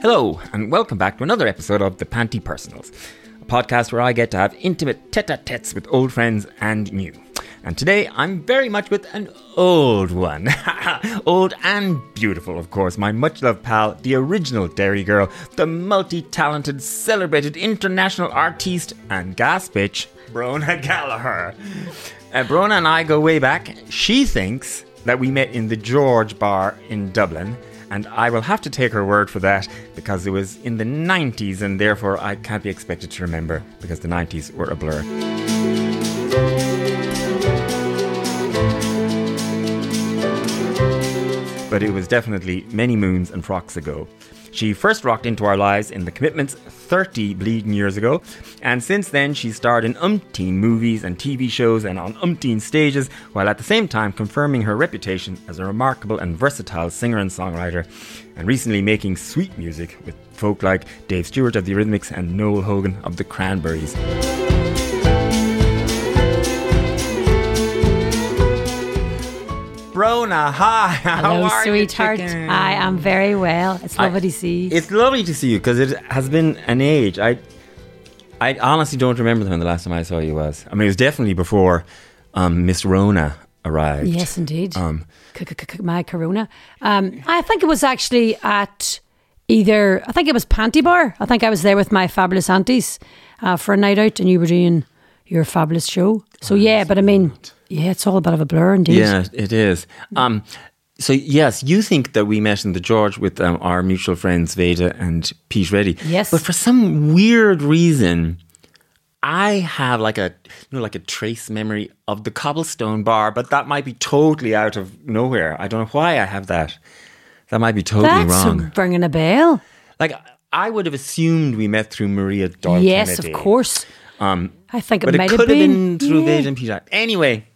Hello, and welcome back to another episode of The Panti Personals, a podcast where I get to have intimate tete a tetes with old friends and new. And today I'm very much with an old one. old and beautiful, of course. My much loved pal, the original Derry girl, the multi talented, celebrated international artiste and gas bitch, Bronagh Gallagher. Uh, Bronagh and I go way back. She thinks that we met in the George Bar in Dublin and I will have to take her word for that because it was in the 90s and therefore I can't be expected to remember because the 90s were a blur. But it was definitely many moons and frocks ago. She first rocked into our lives in The Commitments 30 bleeding years ago, and since then she's starred in umpteen movies and TV shows and on umpteen stages, while at the same time confirming her reputation as a remarkable and versatile singer and songwriter, and recently making sweet music with folk like Dave Stewart of the Eurythmics and Noel Hogan of the Cranberries. Bronagh, hi. How Hello, are sweetheart. you? chicken? I am very well. It's lovely I- to see you. It's lovely to see you because it has been an age. I, I honestly don't remember when the last time I saw you was. I mean, it was definitely before um, Miss Rona arrived. Yes, indeed. Um, My corona. Um, I think it was actually at either, I think it was Pantibar. I think I was there with my fabulous aunties uh, for a night out and you were doing your fabulous show. So, yeah, but I mean, yeah, it's all a bit of a blur indeed. yeah, it is. Um, so yes, you think that we met in the George with um, our mutual friends Veda and Pete Reddy. Yes. but for some weird reason. I have like a you know like a trace memory of the cobblestone bar, but that might be totally out of nowhere. I don't know why I have that. That might be totally That's wrong. Bringing a bell. Like I would have assumed we met through Maria Doyle. yes, Kennedy. of course. Um, I think it but it might could have been. been through yeah. Vade and Peter. Anyway,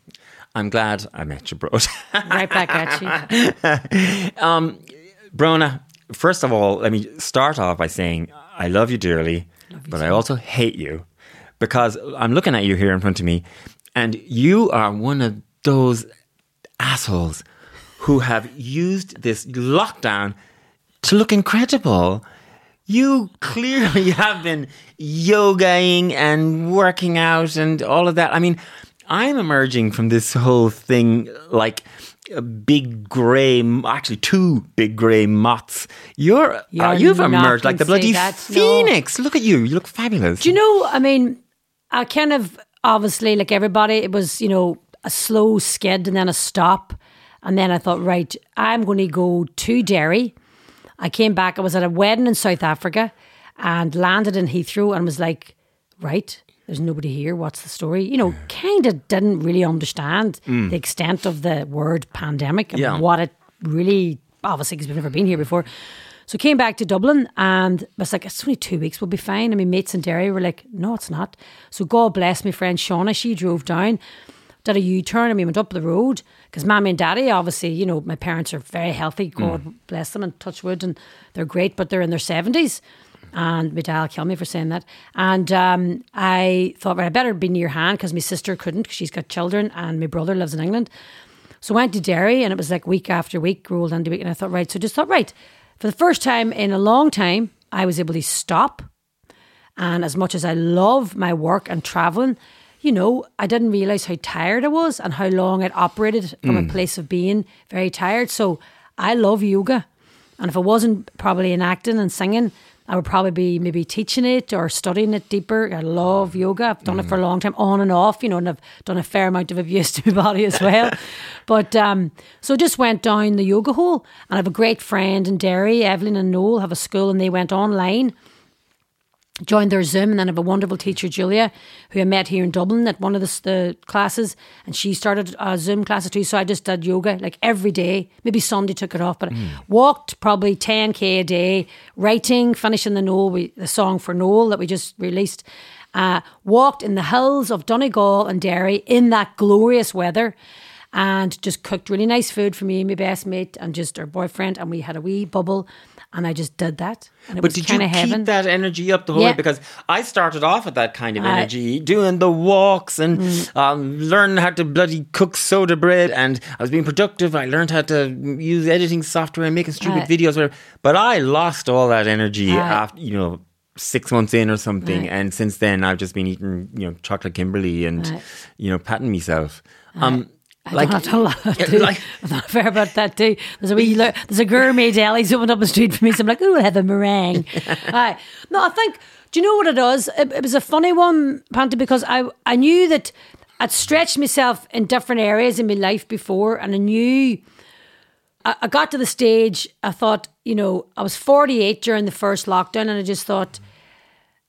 I'm glad I met you, bro. Right back at you. Um, Bronagh, first of all, let me start off by saying I love you dearly, but I also hate you because I'm looking at you here in front of me, and you are one of those assholes who have used this lockdown to look incredible. You clearly have been yogaing and working out and all of that. I mean, I'm emerging from this whole thing like a big grey, actually two big grey moths. You're, uh, You're you've emerged like the bloody that, no. phoenix. Look at you. You look fabulous. Do you know? I mean, I kind of obviously like everybody. It was you know a slow skid and then a stop, and then I thought, right, I'm going to go to Derry. I came back. I was at a wedding in South Africa, and landed in Heathrow, and was like, right. There's nobody here. What's the story? You know, kind of didn't really understand mm. the extent of the word pandemic and Yeah. what it really, obviously, because we've never been here before. So came back to Dublin and I was like, it's only two weeks, we'll be fine. And my mates in Derry were like, no, it's not. So God bless my friend Shauna, she drove down, did a U-turn and we went up the road because mommy and daddy, obviously, you know, my parents are very healthy, mm. God bless them and touch wood and they're great, but they're in their 70s. And my dad will kill me for saying that. And um, I thought, right, I better be near hand because my sister couldn't because she's got children and my brother lives in England. So I went to Derry and it was like week after week, rolled into week. And I thought, right, so just thought, right, for the first time in a long time, I was able to stop. And as much as I love my work and traveling, you know, I didn't realize how tired I was and how long I'd operated from a place of being very tired. So I love yoga. And if I wasn't probably in acting and singing, I would probably be maybe teaching it or studying it deeper. I love yoga. I've done it for a long time, on and off, you know, and I've done a fair amount of abuse to my body as well. but um, so just went down the yoga hole, and I have a great friend in Derry, Evelyn and Noel, have a school, and they went online joined their Zoom, and then I have a wonderful teacher, Julia, who I met here in Dublin at one of the, the classes, and she started a Zoom classes too. So I just did yoga like every day. Maybe Sunday took it off, but I walked probably 10k a day, writing, finishing the Noel, we, the song for Noel that we just released. Uh, walked in the hills of Donegal and Derry in that glorious weather. and just cooked really nice food for me and my best mate and just our boyfriend. And we had a wee bubble. And I just did that. And it But did you keep heaven. that energy up the whole Yeah. way? Because I started off with that kind of Mm. energy, doing the walks and um, learning how to bloody cook soda bread, and I was being productive. I learned how to use editing software and making stupid Aye. videos. Whatever. But I lost all that energy Aye. after you know six months in or something, and since then I've just been eating you know chocolate Kimberley and you know patting myself. Um, I don't have to laugh. like- I'm not fair about that too. There's a wee, there's a gourmet deli opened up the street for me, so I'm like, oh, I'll have a meringue. Aye. No, I think. Do you know what it was? It, it was a funny one, Panti, because I I knew that I'd stretched myself in different areas in my life before, and I knew. I, I got to the stage. I thought, you know, I was 48 during the first lockdown, and I just thought,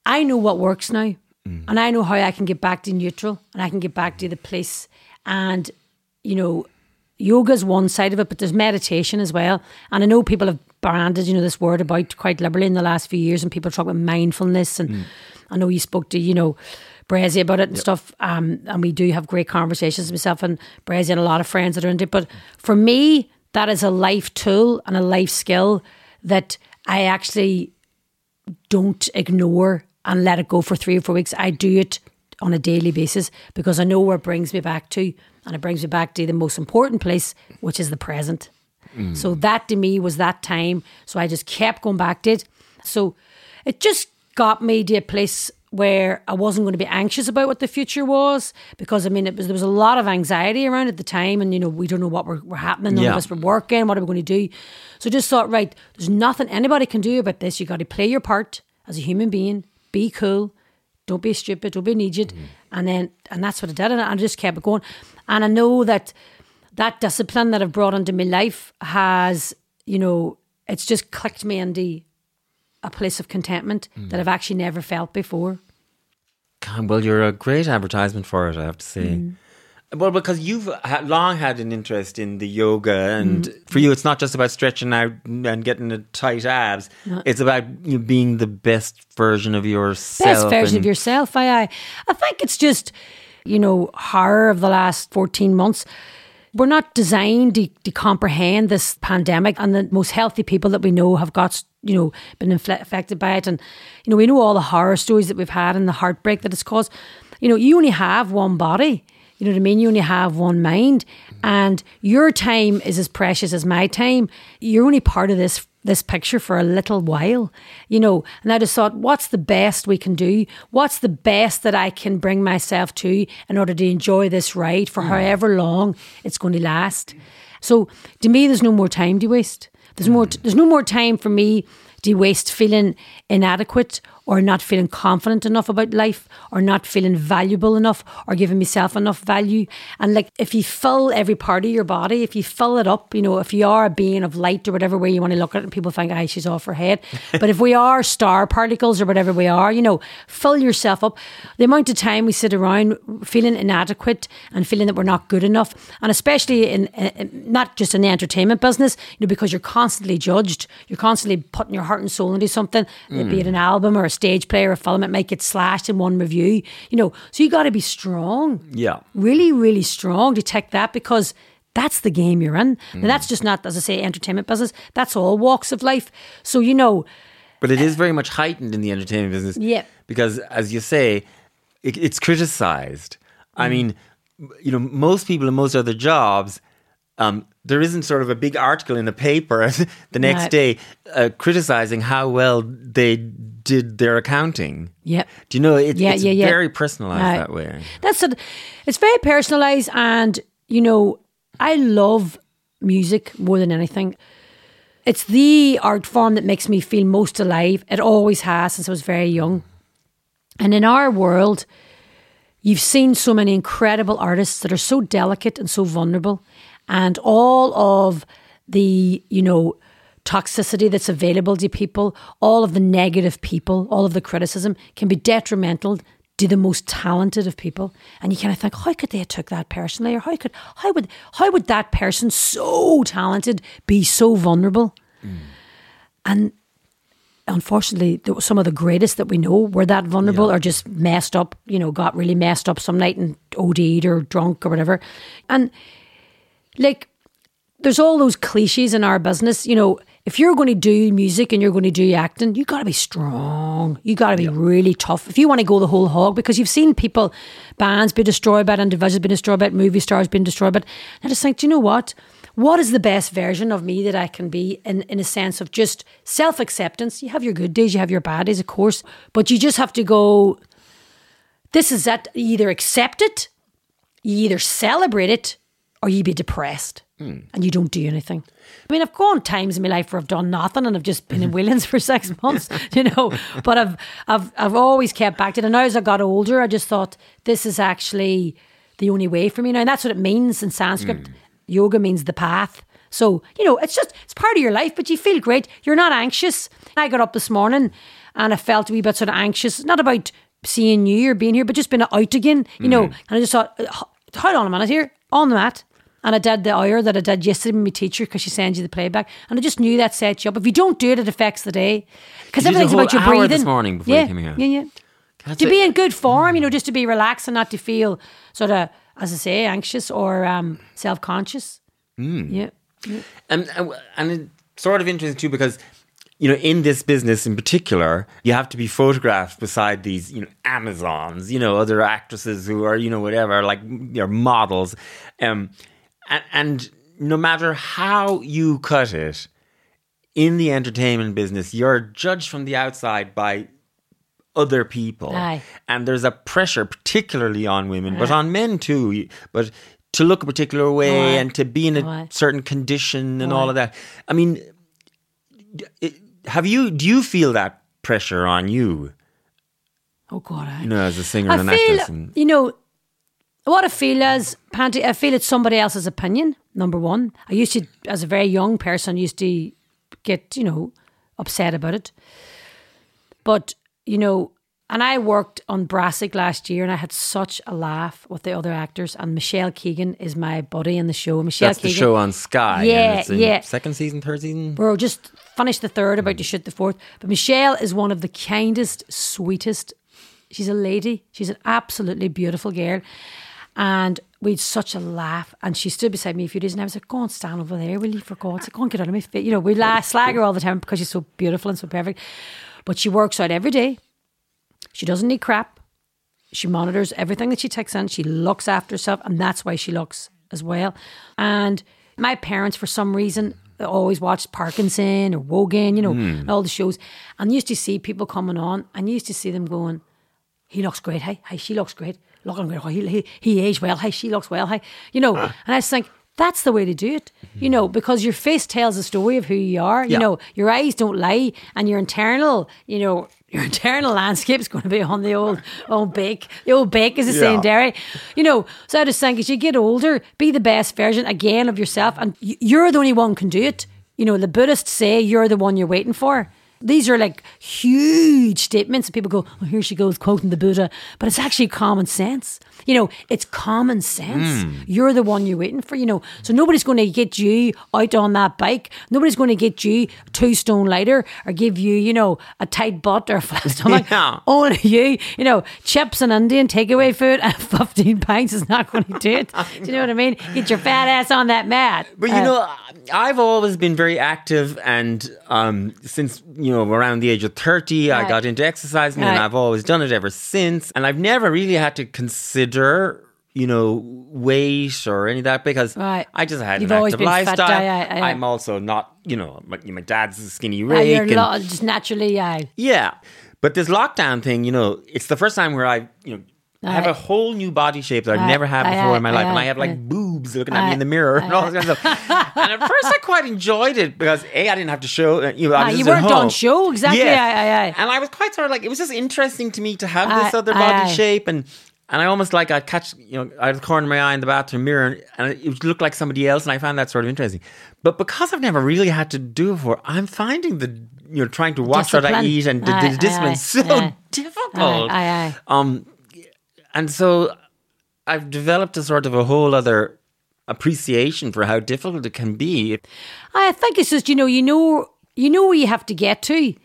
I know what works now, mm. and I know how I can get back to neutral, and I can get back to the place. And you know, yoga's one side of it, but there's meditation as well. And I know people have branded, you know, this word about quite liberally in the last few years, and people talk about mindfulness. And I know you spoke to, you know, Brezzy about it and stuff. Um, and we do have great conversations, myself and Brezzy and a lot of friends that are into it. But for me, that is a life tool and a life skill that I actually don't ignore and let it go for three or four weeks. I do it on a daily basis because I know where it brings me back to, and it brings me back to the most important place, which is the present. Mm. So that to me was that time. So I just kept going back to it. So it just got me to a place where I wasn't going to be anxious about what the future was because I mean it was there was a lot of anxiety around at the time and you know we don't know what we're, we're happening none Yeah. of us were working what are we going to do so just thought right there's nothing anybody can do about this you got to play your part as a human being be cool don't be stupid don't be an idiot and then and that's what I did and I just kept it going. And I know that that discipline that I've brought into my life has you know it's just clicked me into a place of contentment that I've actually never felt before. Well, you're a great advertisement for it, I have to say. Mm. Well, because you've long had an interest in the yoga, and Mm. for you, it's not just about stretching out and getting the tight abs. It's about you being the best version of yourself. best version of yourself. I, I, I think it's just, you know, horror of the last 14 months. We're not designed to, to comprehend this pandemic, and the most healthy people that we know have got, you know, been infle- affected by it. And, you know, we know all the horror stories that we've had and the heartbreak that it's caused. You know, you only have one body. You know what I mean? You only have one mind, and your time is as precious as my time. You're only part of this this picture for a little while, you know. And I just thought, what's the best we can do? What's the best that I can bring myself to in order to enjoy this ride for mm. however long it's going to last? So to me, there's no more time to waste. There's more. There's no more time for me to waste feeling inadequate or not feeling confident enough about life or not feeling valuable enough or giving myself enough value. And like if you fill every part of your body, if you fill it up, you know, if you are a being of light or whatever way you want to look at it, and people think, ah, she's off her head. but if we are star particles or whatever we are, you know, fill yourself up. The amount of time we sit around feeling inadequate and feeling that we're not good enough, and especially in, in not just in the entertainment business, you know, because you're constantly judged, you're constantly putting your heart and soul into something, be it an album or a stage play or a film, it might get slashed in one review, you know. So you got to be strong, Yeah. really, really strong to take that because. That's the game you're in. Now, that's just not, as I say, entertainment business. That's all walks of life. So, you know, But it is very much heightened in the entertainment business. Yeah. Because, as you say, it, it's criticized. Mm. I mean, you know, most people in most other jobs, um, there isn't sort of a big article in the paper the next Right. day uh, criticizing how well they did their accounting. Yep. Do you know, it, Yeah, it's yeah, yeah. very personalized that way. That's it. It's very personalized, and you know, I love music more than anything. It's the art form that makes me feel most alive. It always has since I was very young. And in our world, you've seen so many incredible artists that are so delicate and so vulnerable, and all of the, you know, toxicity that's available to people, all of the negative people, all of the criticism can be detrimental to the most talented of people. And you kind of think, how could they have took that personally? Or how could how would how would that person so talented be so vulnerable? Mm. And unfortunately, some of the greatest that we know were that vulnerable or just messed up, you know, got really messed up some night and OD'd or drunk or whatever. And like there's all those cliches in our business. You know, if you're going to do music and you're going to do acting, you got to be strong. You got to be really tough if you want to go the whole hog. Because you've seen people, bands be destroyed by it, individuals be destroyed by it, movie stars being destroyed by it. And I just think, do you know what? What is the best version of me that I can be in, in a sense of just self acceptance? You have your good days, you have your bad days, of course, but you just have to go, this is that. You either accept it, you either celebrate it, or you be depressed hmm. and you don't do anything. I mean, I've gone times in my life where I've done nothing and I've just been in Williams for six months, you know. But I've I've I've always kept back to it. And now as I got older, I just thought this is actually the only way for me now. And that's what it means in Sanskrit. Hmm. Yoga means the path. So, you know, it's just it's part of your life, but you feel great. You're not anxious. I got up this morning and I felt a wee bit sort of anxious, not about seeing you or being here, but just being out again, you know. Hmm. And I just thought, hold on a minute here, on the mat. And I did the hour that I did yesterday with my teacher because she sends you the playback. And I just knew that set you up. If you don't do it, it affects the day. Because You everything's about your hour breathing. this morning before you yeah, came here. Yeah, yeah. That's to it. be in good form, you know, just to be relaxed and not to feel sort of, as I say, anxious or um, self conscious. Hmm. Yeah. and and and it's sort of interesting too because you know in this business in particular you have to be photographed beside these you know amazons you know other actresses who are you know whatever like your models um and, and no matter how you cut it in the entertainment business you're judged from the outside by other people Aye. and there's a pressure particularly on women but on men too but to look a particular way Aye. and to be in a Aye. certain condition and Aye. all of that i mean have you do you feel that pressure on you Oh, God. I, you know as a singer I and feel, actress and, you know, what I feel is, Panti, I feel it's somebody else's opinion, number one. I used to, as a very young person, used to get, you know, upset about it. But, you know, and I worked on Brassic last year and I had such a laugh with the other actors. And Michelle Keegan is my buddy in the show. Michelle that's the Keegan. show on sky and Yeah, yeah. second season third season We're just finished the third, about hmm. to shoot the fourth. But Michelle is one of the kindest, sweetest. She's a lady. She's an absolutely beautiful girl. And we had such a laugh. And she stood beside me a few days and I was like, go and stand over there, will you, for God's sake? Go and get out of my face. You know, we la- slag her all the time because she's so beautiful and so perfect. But she works out every day. She doesn't need crap. She monitors everything that she takes in. She looks after herself, and that's why she looks as well. And my parents, for some reason, always watched Parkinson or Wogan, you know, and all the shows. And used to see people coming on, and used to see them going, he looks great. Hey, hey, she looks great. Looking great. He, he, he aged well. Hey, she looks well. Hey, you know. Ah. And I just think that's the way to do it. You know, because your face tells a story of who you are. You Yeah. know, your eyes don't lie, and your internal, you know, your internal landscape is going to be on the old old bake. The old bake is the same Yeah. dairy. You know, so I just think as you get older, be the best version again of yourself, and you're the only one who can do it. You know, the Buddhists say you're the one you're waiting for. These are like huge statements, and people go, "Oh, here she goes quoting the Buddha," but it's actually common sense. You know, it's common sense. You're the one you're waiting for. You know, so nobody's going to get you out on that bike. Nobody's going to get you two stone lighter or give you, you know, a tight butt or a flat stomach. Yeah. Only you, you know, chips and Indian takeaway food and 15 pints is not going to do it. Do you know what I mean? Get your fat ass on that mat. But you Uh, know, I've always been very active, and um, since you know around the age of thirty, I got into exercising, and I've always done it ever since. And I've never really had to consider, you know, weight or any of that because Right. I just had You've an always active lifestyle. aye, aye, aye. I'm also not, you know, my, my dad's a skinny uh, rake, you're and just naturally, yeah. yeah. But this lockdown thing, you know, it's the first time where I, you know. I have a whole new body shape that I've never had before in my life, and I have like boobs looking at me in the mirror and all this kind of stuff. and at first, I quite enjoyed it because a I didn't have to show. uh, You know, I was you weren't on show, exactly, Yeah. And I was quite sort of like it was just interesting to me to have this other body shape and. And I almost like I'd catch, you know, out of the corner of my eye in the bathroom mirror, and, it would look like somebody else, and I found that sort of interesting. But because I've never really had to do it before, I'm finding the, you know, trying to watch what I eat and the, Aye, the discipline aye, so aye. difficult. Aye. Um, and so I've developed a sort of a whole other appreciation for how difficult it can be. I think it's just you know you know you know where you have to get to.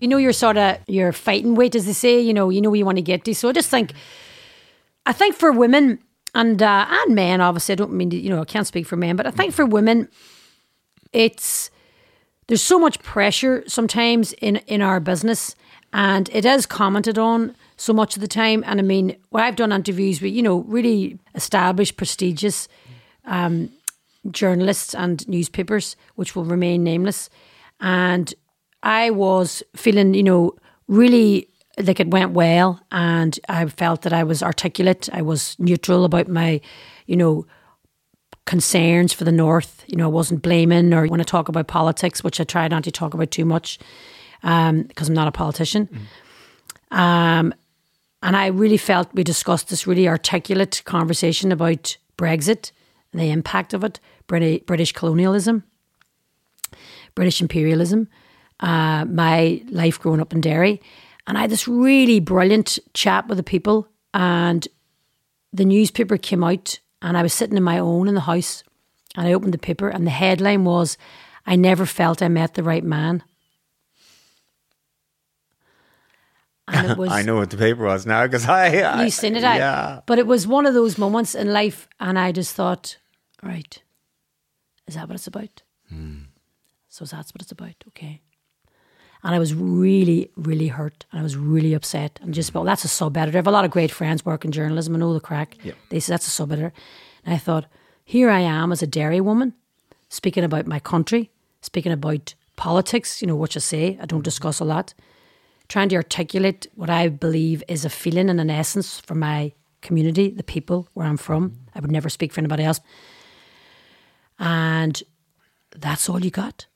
You know you're sort of you're fighting weight, as they say. You know you know where you want to get to. So I just think, I think for women, and uh, and men. Obviously, I don't mean to, you know I can't speak for men, but I think for women, it's there's so much pressure sometimes in in our business, and it is commented on so much of the time. And I mean, I've done interviews with you know really established, prestigious um, journalists and newspapers, which will remain nameless, and I was feeling you know really like it went well and I felt that I was articulate. I was neutral about my, you know, concerns for the North. You know, I wasn't blaming or when I talk about politics, which I try not to talk about too much because um, I'm not a politician. Mm. Um, and I really felt we discussed this really articulate conversation about Brexit and the impact of it, British colonialism, British imperialism, uh, my life growing up in Derry and I had this really brilliant chat with the people, and the newspaper came out, and I was sitting in my own in the house, and I opened the paper, and the headline was, I never felt I met the right man. And it was, I know what the paper was now because I, I you seen it, I, yeah. But it was one of those moments in life, and I just thought, right, is that what it's about? Hmm. So that's what it's about. Okay. And I was really, really hurt and I was really upset and just, well, that's a sub editor. I have a lot of great friends working journalism. I know the crack. Yep. They said that's a sub editor. And I thought, here I am as a Derry woman speaking about my country, speaking about politics, you know, what you say I don't discuss a lot, trying to articulate what I believe is a feeling and an essence for my community, the people where I'm from. Mm-hmm. I would never speak for anybody else. And that's all you got.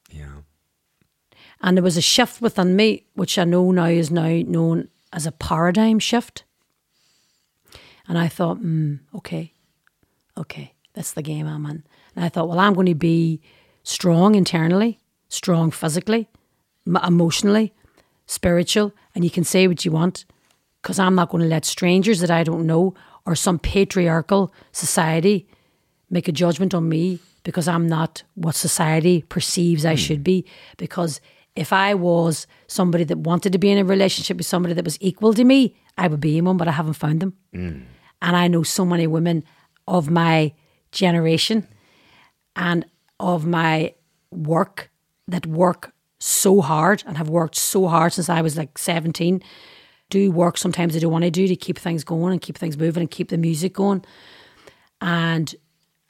And there was a shift within me, which I know now is now known as a paradigm shift. And I thought, mm, okay, okay, that's the game I'm in. And I thought, well, I'm going to be strong internally, strong physically, emotionally, spiritual, and you can say what you want because I'm not going to let strangers that I don't know or some patriarchal society make a judgment on me because I'm not what society perceives I mm. should be. Because if I was somebody that wanted to be in a relationship with somebody that was equal to me, I would be in one, but I haven't found them. Mm. And I know so many women of my generation and of my work that work so hard and have worked so hard since I was like 17. Do work sometimes they don't want to do to keep things going and keep things moving and keep the music going. And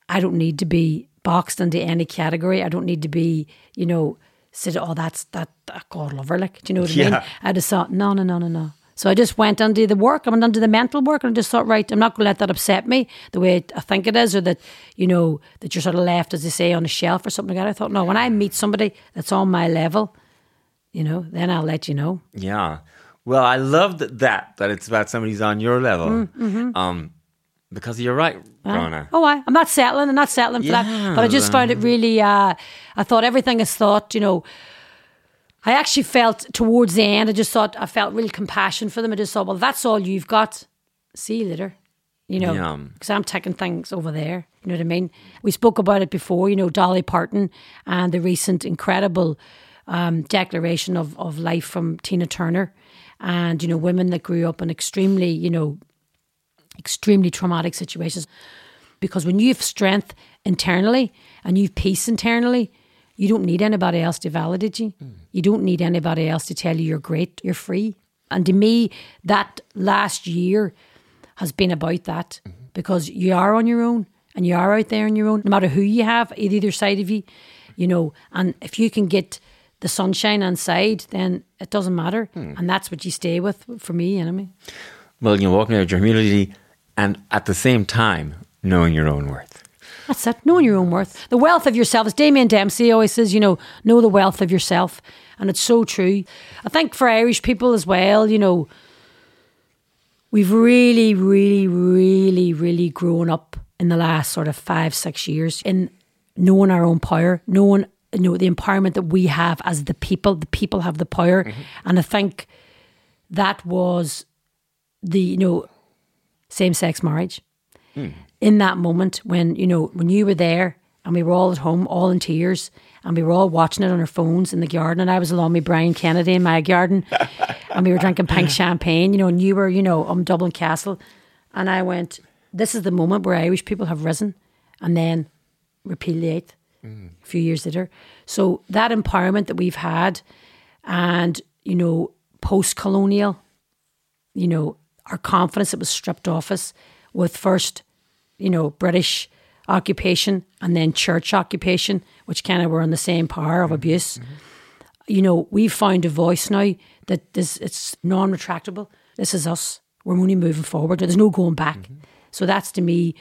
I don't need to be boxed into any category. I don't need to be, you know, said, "Oh, that's that, that God love her." Like, do you know what I yeah. mean? I just thought, no, no, no, no, no. So I just went and did the work. I went and did the mental work, and I just thought, right, I'm not going to let that upset me the way I think it is, or that you know that you're sort of left, as they say, on a shelf or something like that. I thought, no, when I meet somebody that's on my level, you know, then I'll let you know. Yeah. Well, I love that that, that it's about somebody who's on your level. Mm, mm-hmm. Um, because you're right, Rona. oh, I, I'm not settling. I'm not settling for yeah, that. But I just found it really. Uh, I thought everything is thought. You know, I actually felt towards the end. I just thought I felt real compassion for them. I just thought, well, that's all you've got. See you later. You know, because. I'm taking things over there. You know what I mean? We spoke about it before. You know, Dolly Parton and the recent incredible um, declaration of of life from Tina Turner, and you know, women that grew up in extremely, you know, extremely traumatic situations. Because when you have strength internally and you have peace internally, you don't need anybody else to validate you. Mm. You don't need anybody else to tell you you're great, you're free. And to me, that last year has been about that mm-hmm. because you are on your own and you are out there on your own, no matter who you have, either side of you, you know. And if you can get the sunshine inside, then it doesn't matter. Mm. And that's what you stay with for me, enemy. Well, you're walking out of your community and at the same time knowing your own worth. That's it, knowing your own worth. The wealth of yourself, as Damien Dempsey always says, you know, know the wealth of yourself. And it's so true. I think for Irish people as well, you know, we've really, really, really, really grown up in the last sort of five, six years in knowing our own power, knowing you know the empowerment that we have as the people. The people have the power, mm-hmm. and I think that was the you know same sex marriage. Mm. In that moment when, you know, when you were there and we were all at home, all in tears, and we were all watching it on our phones in the garden, and I was along with Brian Kennedy in my garden, and we were drinking pink champagne, you know, and you were, you know, on Dublin Castle, and I went, this is the moment where Irish people have risen and then repeal the eighth a few years later. So that empowerment that we've had and, you know, post colonial, you know, our confidence that was stripped off us with first, you know, British occupation and then church occupation, which kind of were on the same power of abuse. You know, we've found a voice now that this it's non retractable. This is us. We're only moving forward. There's no going back. So that's to me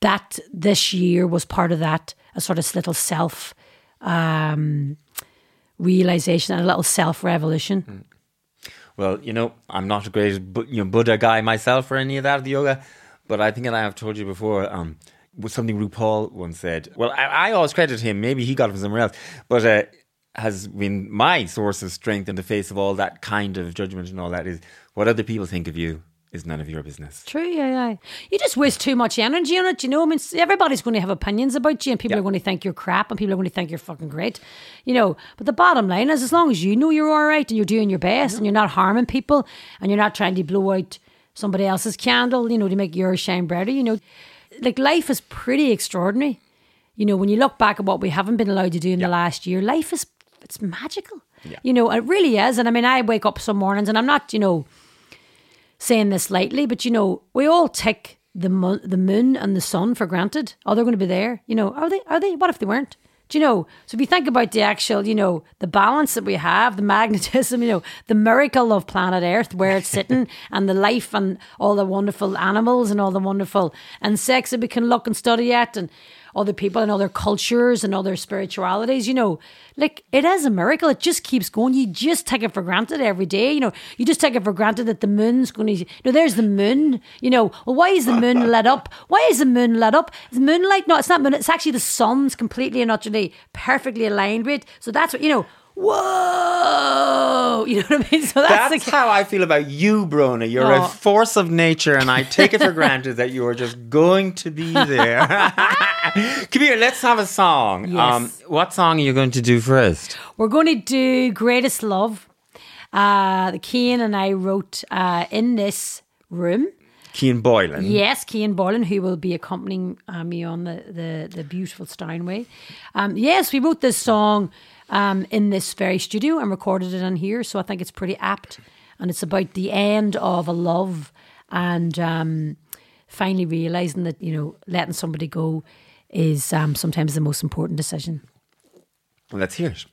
that this year was part of that, a sort of little self um, realization and a little self revolution. Well, you know, I'm not a great you know, Buddha guy myself or any of that, the yoga, but I think, and I have told you before, um, something RuPaul once said. Well, I, I always credit him. Maybe he got it from somewhere else, but uh, has been my source of strength in the face of all that kind of judgment and all that is what other people think of you is none of your business. True, yeah, yeah. You just waste too much energy on it, you know. I mean, everybody's going to have opinions about you, and people Yeah. are going to think you're crap, and people are going to think you're fucking great, you know. But the bottom line is, as long as you know you're all right and you're doing your best, and you're not harming people, and you're not trying to blow out somebody else's candle, you know, to make yours shine brighter, you know, like life is pretty extraordinary. You know, when you look back at what we haven't been allowed to do in the last year, life is it's magical. You know, it really is. And I mean, I wake up some mornings, and I'm not, you know saying this lightly, but you know, we all take the mo- the moon and the sun for granted. Oh, they're going to be there. You know, are they? Are they? What if they weren't? Do you know? So if you think about the actual, you know, the balance that we have, the magnetism, you know, the miracle of planet Earth, where it's sitting, and the life and all the wonderful animals and all the wonderful insects that we can look and study at, and other people and other cultures and other spiritualities, you know, like it is a miracle. It just keeps going. You just take it for granted every day. You know, you just take it for granted that the moon's going to, you know, there's the moon. You know, well, why is the moon lit up? Why is the moon lit up? Is moonlight? No, it's not moon. It's actually the sun's completely and utterly perfectly aligned with. it. So that's what, you know, whoa. You know what I mean? So that's, That's the, how I feel about you, Bronagh. You're Oh. a force of nature, and I take it for granted that you are just going to be there. Come here, let's have a song. Um, Yes. what song are you going to do first? We're going to do Greatest Love. Uh, the Cian and I wrote uh, in this room. Cian Boylan. Yes, Cian Boylan, who will be accompanying uh, me on the, the, the beautiful Steinway. Um, yes, we wrote this song um, in this very studio and recorded it on here, so I think it's pretty apt. And it's about the end of a love and um, finally realizing that, you know, letting somebody go is um, sometimes the most important decision. Let's hear it.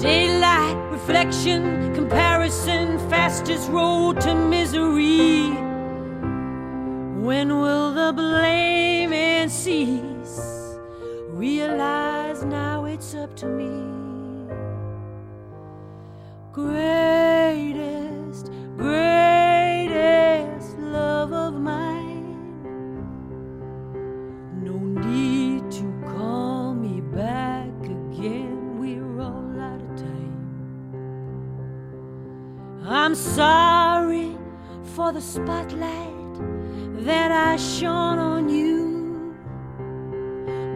Daylight, reflection, comparison, fastest road to misery. When will the blame blaming cease? Realize now it's up to me. Greatest, the spotlight that I shone on you.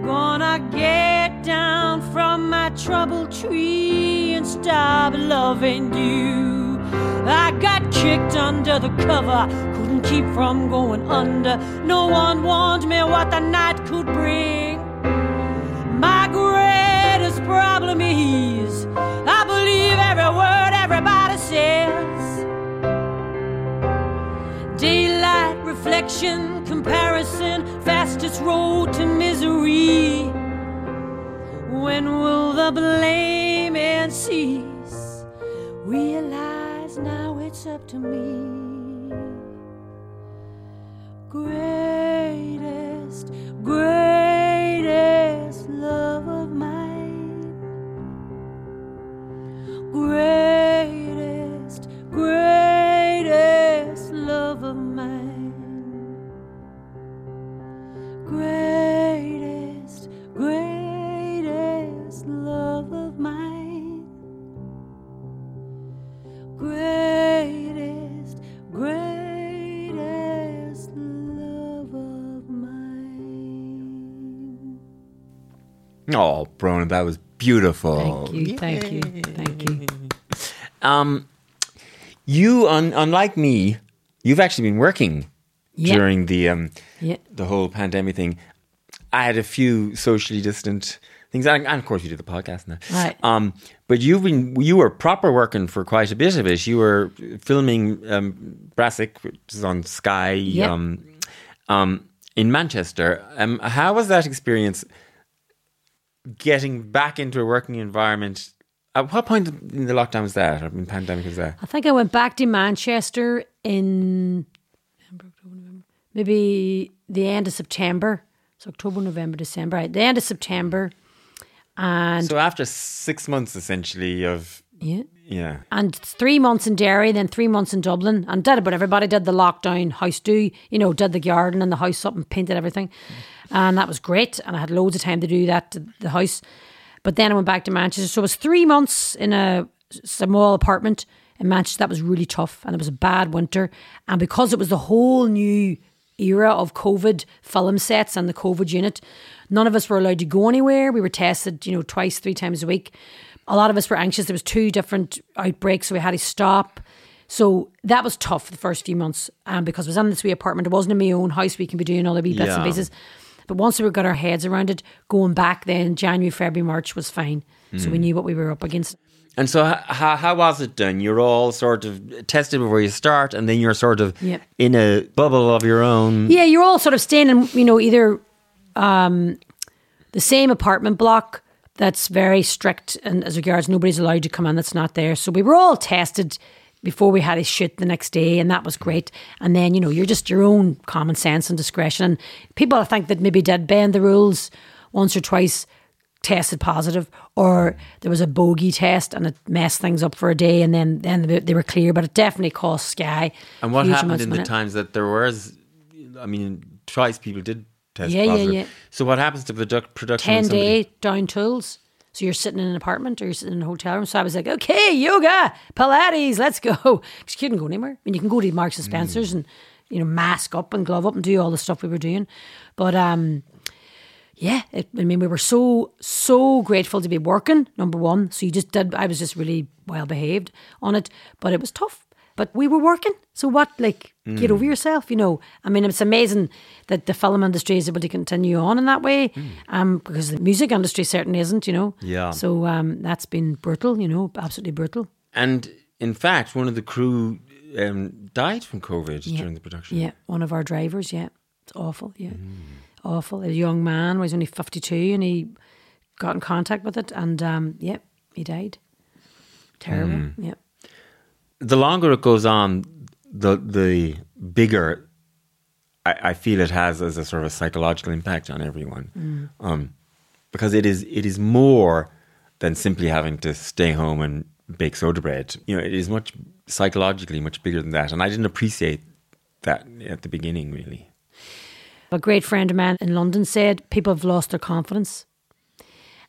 Gonna get down from my troubled tree and stop loving you. I got kicked under the cover, couldn't keep from going under. No one warned me what the night could bring. My greatest problem is reflection, comparison, fastest road to misery. When will the blaming cease? Realize now it's up to me. Greatest, greatest love of mine. Greatest, Oh, Bronagh, that was beautiful. Thank you, thank you, thank you. Um, you, un- unlike me, you've actually been working Yeah. during the um, Yeah. the whole pandemic thing. I had a few socially distant things, and, and of course, you did the podcast now. Right. Um, but you've been you were proper working for quite a bit of it. You were filming um, Brassic, which is on Sky, Yeah. um, um, in Manchester. Um, how was that experience? Getting back into a working environment. At what point in the lockdown was that? Or in pandemic was that? I think I went back to Manchester in maybe the end of September. So October, November, December. Right, the end of September. And So after six months, essentially, of yeah. Yeah, and three months in Derry, then three months in Dublin, and did. But everybody did the lockdown house do, you know, did the garden and the house up and painted everything, and that was great. And I had loads of time to do that to the house. But then I went back to Manchester, so it was three months in a small apartment in Manchester. That was really tough, and it was a bad winter. And because it was the whole new era of COVID film sets and the COVID unit, none of us were allowed to go anywhere. We were tested, you know, twice, three times a week. A lot of us were anxious. There was two different outbreaks, so we had to stop. So that was tough the first few months, um, because I was in this wee apartment. It wasn't in my own house. We can be doing all the wee bits and Yeah. pieces. But once we got our heads around it, going back then January, February, March was fine. So Mm. we knew what we were up against. And so, how, how was it done? You're all sort of tested before you start, and then you're sort of Yep. in a bubble of your own. Yeah, you're all sort of staying in, you know, either um, the same apartment block that's very strict and as regards nobody's allowed to come in that's not there. So we were all tested before we had a shoot the next day, and that was great. And then, you know, you're just your own common sense and discretion. And people, I think, that maybe did bend the rules once or twice tested positive or there was a bogey test and it messed things up for a day and then then they they were clear but it definitely cost sky And what happened in the times that there was, I mean, twice people did test Yeah, yeah, positive. yeah. So what happens to product production? 10 day down tools. So you're sitting in an apartment or you're sitting in a hotel room. So I was like, okay, yoga, Pilates, let's go. Because you couldn't go anywhere. I mean, you can go to Marks and Spencer's and, you know, mask up and glove up and do all the stuff we were doing. But um, yeah, it, I mean, we were so, so grateful to be working, number one. So you just did, I was just really well behaved on it. But it was tough. But we were working. So what, like, get over yourself, you know? I mean, it's amazing that the film industry is able to continue on in that way um, because the music industry certainly isn't, you know? Yeah. So um, that's been brutal, you know, absolutely brutal. And in fact, one of the crew um, died from COVID Yeah. during the production. Yeah, one of our drivers, yeah. It's awful, yeah. Awful. A young man was only 52 and he got in contact with it and, um, yeah, he died. Terrible, yeah. the longer it goes on, the the bigger I, I feel it has as a sort of a psychological impact on everyone, um, because it is it is more than simply having to stay home and bake soda bread. You know, it is much psychologically much bigger than that, and I didn't appreciate that at the beginning really. A great friend of mine in London said people have lost their confidence.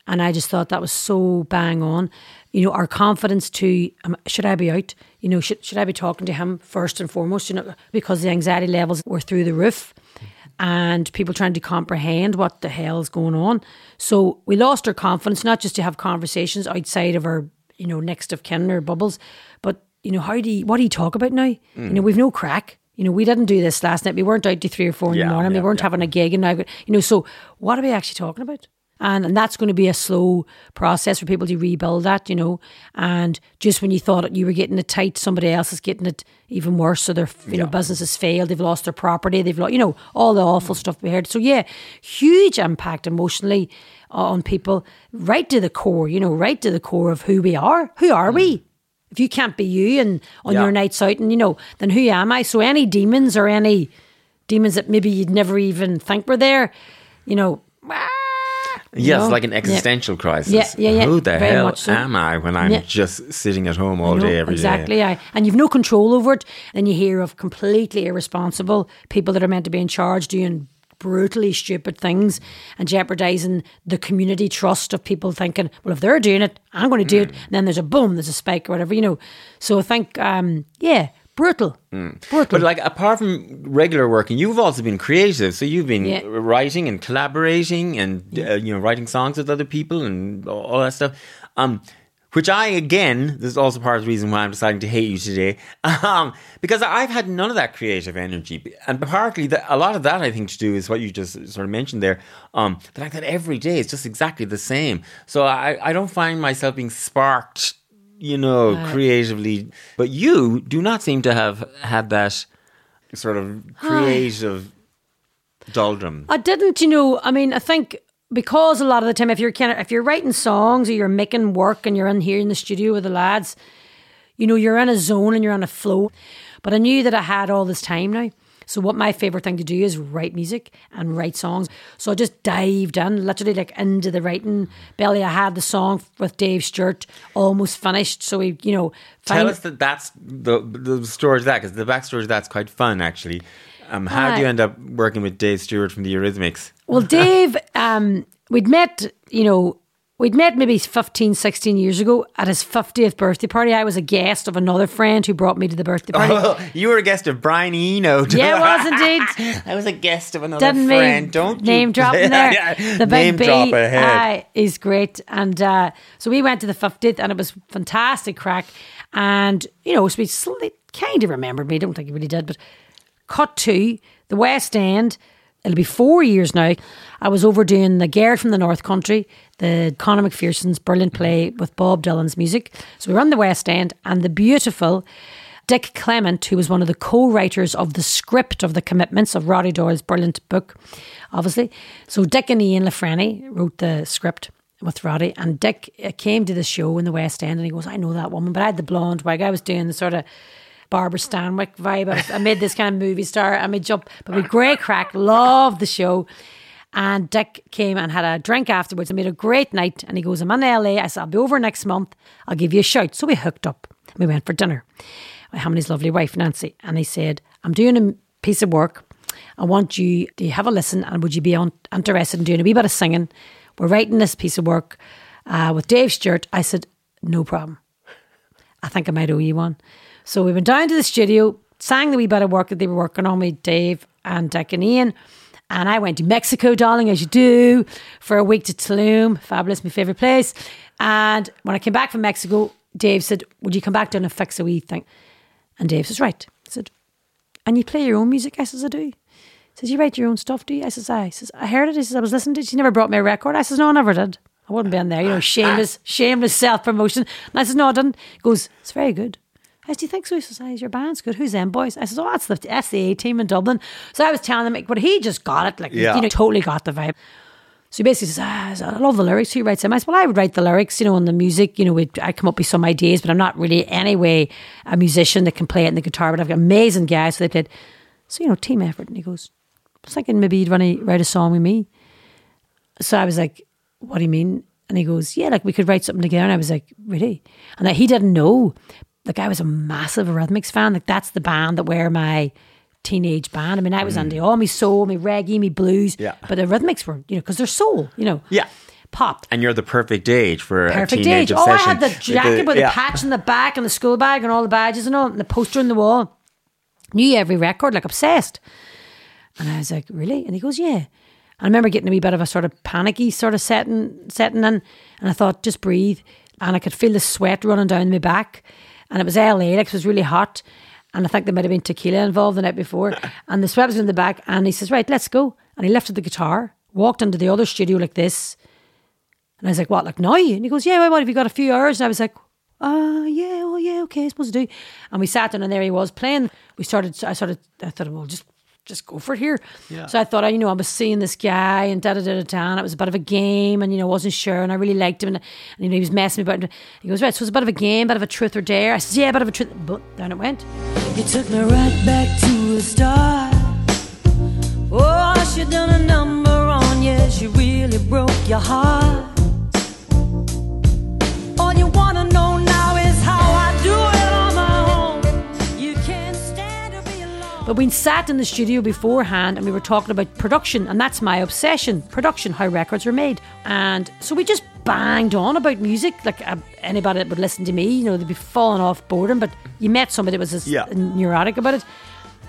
And I just thought that was so bang on. You know, our confidence to, um, should I be out? You know, should, should I be talking to him first and foremost? You know, because the anxiety levels were through the roof and people trying to comprehend what the hell is going on. So we lost our confidence, not just to have conversations outside of our, you know, next of kin or bubbles, but, you know, how do you, what do you talk about now? You know, we've no crack. You know, we didn't do this last night. We weren't out to three or four in Yeah, the morning. yeah, we weren't yeah. having a gig and now, you know, so what are we actually talking about? And, and that's going to be a slow process for people to rebuild that, you know. And just when you thought you were getting it tight, somebody else is getting it even worse. So their you know business has failed. They've lost their property. They've lost, you know, all the awful stuff we heard. So yeah, huge impact emotionally on people, right to the core. You know, right to the core of who we are. Who are we? If you can't be you and on Yeah. your nights out, and you know, then who am I? So any demons or any demons that maybe you'd never even think were there, you know. ah, Yes, know? like an Yeah. existential crisis. Yeah, yeah, yeah, Who the very hell so. am I when I'm Yeah. just sitting at home all day every day? exactly, and you've no control over it. Then you hear of completely irresponsible people that are meant to be in charge doing brutally stupid things and jeopardizing the community trust of people thinking, well, if they're doing it, I'm going to do it. Mm. And then there's a boom, there's a spike or whatever, you know. So I think, um, yeah, brutal, brutal. Mm. But like apart from regular working, you've also been creative. So you've been Yeah. writing and collaborating and uh, you know writing songs with other people and all that stuff. Um, which I again, this is also part of the reason why I'm deciding to hate you today, um, because I've had none of that creative energy, and partly that a lot of that I think to do is what you just sort of mentioned there, um, the fact that every day is just exactly the same. So I, I don't find myself being sparked you know, creatively. But you do not seem to have had that sort of creative doldrum. I didn't, you know. I mean, I think because a lot of the time, if you're kind of if you're writing songs or you're making work and you're in here in the studio with the lads, you know, you're in a zone and you're on a flow. But I knew that I had all this time now. So what my favorite thing to do is write music and write songs. So I just dived in, literally like into the writing belly. I had the song with Dave Stewart almost finished. So we, you know, Tell us that that's the the story of that because the backstory of that's quite fun actually. Um, how do you end up working with Dave Stewart from the Eurythmics? Well, Dave, um, we'd met, you know, we'd met maybe 15, 16 years ago at his 50th birthday party. I was a guest of another friend who brought me to the birthday party. Oh, you were a guest of Brian Eno. Yeah, I was indeed. I was a guest of another Didn't friend. Don't you? name dropping there. Yeah, The big name B drop ahead. aye, is great, and uh, so we went to the fiftieth, and it was fantastic crack. And you know, so we sli- kind of remembered me. I don't think he really did, but cut to the West End. It'll be four years now. I was overdoing the Girl from the North Country, the Conor McPherson's Berlin play with Bob Dylan's music. So we were on the West End, and the beautiful Dick Clement, who was one of the co-writers of the script of the Commitments of Roddy Doyle's brilliant book, obviously. So Dick and Ian La Frenais wrote the script with Roddy, and Dick uh, came to the show in the West End, and he goes, "I know that woman, but I had the blonde wig. I was doing the sort of." Barbara Stanwyck vibe. I, made this kind of movie star. I made jump, but with great crack. Loved the show. And Dick came and had a drink afterwards and made a great night. And he goes, I'm in LA. I said, I'll be over next month. I'll give you a shout. So we hooked up. We went for dinner him and his lovely wife, Nancy. And he said, I'm doing a piece of work. I want you to have a listen and would you be on, interested in doing a wee bit of singing? We're writing this piece of work uh, with Dave Stewart. I said, no problem. I think I might owe you one. So we went down to the studio, sang the wee bit of work that they were working on with Dave and Dick and Ian. And I went to Mexico, darling, as you do, for a week to Tulum. Fabulous, my favourite place. And when I came back from Mexico, Dave said, Would you come back down and fix a wee thing? And Dave says, Right. I said, And you play your own music? I says, I do. He says, You write your own stuff, do you? I says, I. He says, I heard it. He says, I was listening to it. She never brought me a record. I says, No, I never did. I wouldn't be in there, you know, shameless, shameless self promotion. And I says, No, I didn't. He goes, It's very good. I said, Do you think so? He Your band's good. Who's them boys? I said, Oh, that's the, that's the A team in Dublin. So I was telling him, but he just got it. Like, Yeah. you know, totally got the vibe. So he basically says, ah, I love the lyrics. Who writes them? I said, Well, I would write the lyrics, you know, and the music. You know, I come up with some ideas, but I'm not really anyway a musician that can play it in the guitar. But I've got amazing guys. So they played. So, you know, team effort. And he goes, I was thinking maybe you'd want to write a song with me. So I was like, What do you mean? And he goes, Yeah, like we could write something together. And I was like, Really? And that he didn't know. Like I was a massive Eurythmics fan. Like that's the band that were my teenage band. I mean, I was mm. into all my soul, my reggae, my blues. Yeah. But the Eurythmics were, you know, because they're soul, you know. Yeah. popped. And you're the perfect age for a Perfect teenage age. Oh, I had the jacket with the patch in the back and the school bag and all the badges and all, and the poster on the wall. Knew every record, like obsessed. And I was like, really? And he goes, yeah. And I remember getting a wee bit of a sort of panicky sort of setting, setting in. And I thought, just breathe. And I could feel the sweat running down my back. And it was LA, like it was really hot. And I think there might have been tequila involved the night before. and the sweat was in the back. And he says, right, let's go. And he lifted the guitar, walked into the other studio like this. And I was like, what, like now? And he goes, yeah, well, what, have you got a few hours? And I was like, uh, yeah, oh, yeah, okay, I suppose I do. And we sat down and there he was playing. We started, I started, I thought, well, just just go for it here. Yeah. So I thought, oh, you know, I was seeing this guy and da da da da da. And it was a bit of a game, and you know, wasn't sure, and I really liked him, and, and you know, he was messing me about. He goes, right, so it's a bit of a game, bit of a truth or dare. I said, yeah, a bit of a truth, but down it went. You took me right back to the start. Oh, she done a number on you. She really broke your heart. But we sat in the studio beforehand and we were talking about production, and that's my obsession production, how records are made. And so we just banged on about music. Like uh, anybody that would listen to me, you know, they'd be falling off boredom. But you met somebody that was as Yeah. neurotic about it.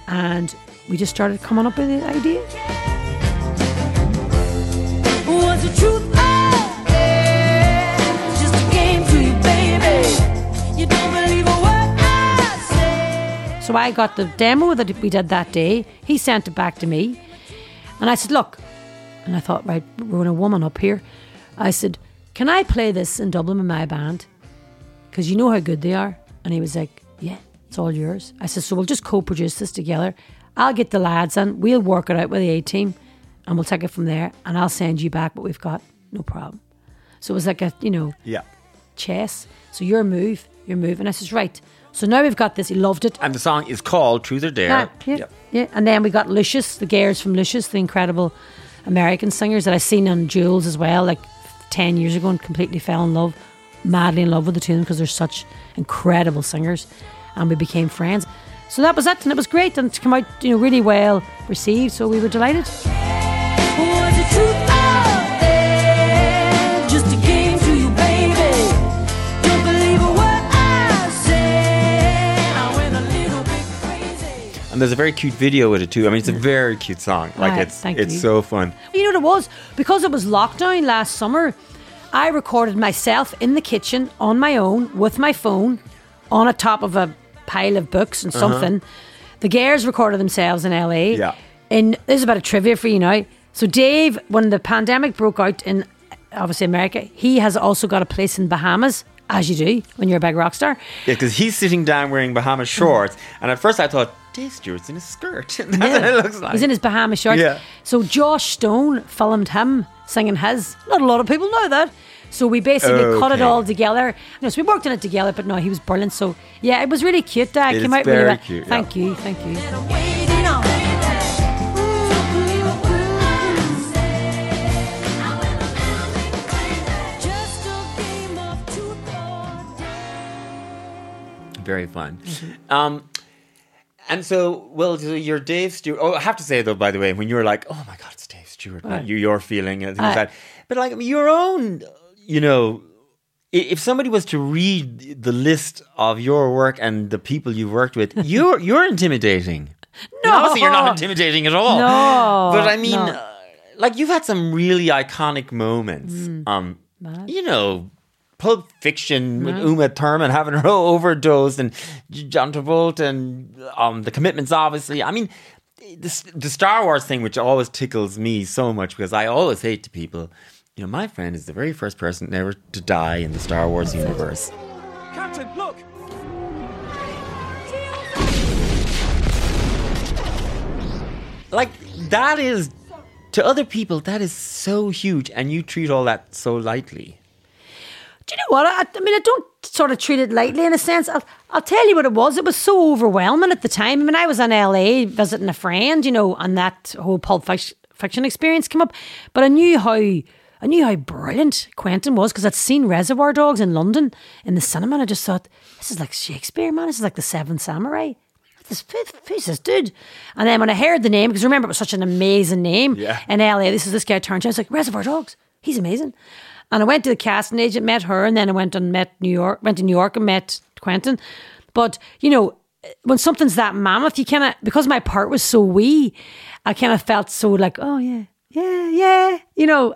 And we just started coming up with the idea. Was the truth? So I got the demo that we did that day. He sent it back to me. And I said, Look, and I thought, right, we're going to woman up here. I said, Can I play this in Dublin with my band? Because you know how good they are. And he was like, Yeah, it's all yours. I said, So we'll just co produce this together. I'll get the lads in, we'll work it out with the A team, and we'll take it from there. And I'll send you back what we've got. No problem. So it was like a, you know, Yeah. chess. So your move, your move. And I says, Right. So now we've got this. He loved it. And the song is called Truth or Dare. Yeah, yeah, Yep. yeah. And then we got Lucius, the Gairs from Lucius, the incredible American singers that I seen on Jools as well, like ten years ago, and completely fell in love, madly in love with the two of them because they're such incredible singers, and we became friends. So that was it, and it was great, and to come out, you know, really well received. So we were delighted. And there's a very cute video with it too. I mean, it's a very cute song. Like Ah, it's it's you. so fun. You know what it was? Because it was lockdown last summer, I recorded myself in the kitchen on my own with my phone on a top of a pile of books and something. The Gairs recorded themselves in LA. Yeah. And there's a bit of trivia for you now. So Dave, when the pandemic broke out in obviously America, he has also got a place in Bahamas, as you do when you're a big rock star. Yeah, because he's sitting down wearing Bahamas shorts, and at first I thought Dave Stewart's in a skirt. That's what it looks like. He's in his Bahamas shorts. Yeah. So Joss Stone filmed him singing his. Not a lot of people know that. So we basically cut it all together. No, so we worked on it together, but no, he was brilliant. So yeah, it was really cute. Uh, It came out really very well. cute, yeah. Thank you, thank you. Waiting on. Don't believe a word I say. Just a game of truth or dare. very fun. Mm-hmm. Um, and so, well, you're Dave Stewart. Oh, I have to say though, by the way, when you were like, "Oh my God, it's Dave Stewart," Right. you your feeling and things like that. But like your own, you know, if somebody was to read the list of your work and the people you've worked with, you're you're intimidating. No. obviously you're not intimidating at all. No, but I mean, no. uh, like you've had some really iconic moments. Mm. Um, you know. Pulp Fiction with Uma Thurman having her overdose and John Travolta and um, the commitments, obviously. I mean, the, the Star Wars thing, which always tickles me so much because I always say to people, you know, my friend is the very first person ever to die in the Star Wars universe. Captain, look! Like, that is, to other people, that is so huge, and you treat all that so lightly. Do you know what? I, I mean, I don't sort of treat it lightly in a sense. I'll, I'll tell you what it was. It was so overwhelming at the time. I mean, I was in LA visiting a friend, you know, and that whole Pulp Fiction experience came up. But I knew how I knew how brilliant Quentin was because I'd seen Reservoir Dogs in London in the cinema, and I just thought, this is like Shakespeare, man. This is like the Seven Samurai. This who's this dude? And then when I heard the name, because remember it was such an amazing name Yeah. in LA, this is this guy turned to. I was like, Reservoir Dogs. He's amazing. And I went to the casting agent, met her, and then I went and met New York, went to New York and met Quentin. But, you know, when something's that mammoth, you kind of, because my part was so wee, I kind of felt so like, oh, yeah, yeah, yeah. You know,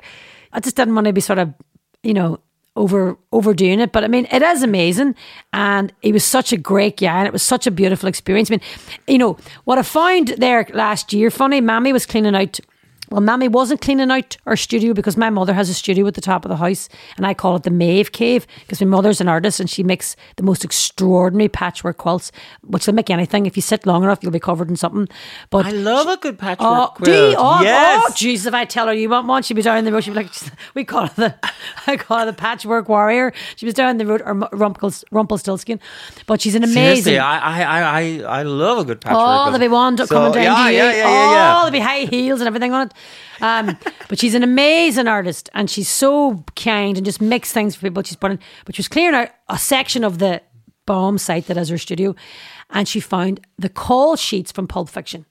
I just didn't want to be sort of, you know, over overdoing it. But I mean, it is amazing, and he was such a great guy, and it was such a beautiful experience. I mean, you know what I found there last year. Funny, Mammy was cleaning out. Well, Mammy wasn't cleaning out our studio because my mother has a studio at the top of the house, and I call it the Maeve Cave because my mother's an artist and she makes the most extraordinary patchwork quilts, which will make anything. If you sit long enough, you'll be covered in something. But I love a good patchwork Oh, quilt. do you? Oh, oh yes. oh, jeez, if I tell her you want one, she'd be down the road. She'd be like, we call her the, I call her the patchwork warrior. She was down the road, or Rumpels, Rumpelstiltskin. But she's an amazing. Seriously, I, I, I, I- love a good patchwork. Oh, there'll be one So, coming down yeah, to you. Yeah, yeah, yeah, oh, yeah. there'll be high heels and everything on it. Um, but she's an amazing artist and she's so kind and just makes things for people. She's put in, but she was clearing out a section of the bomb site that is her studio and she found the call sheets from Pulp Fiction,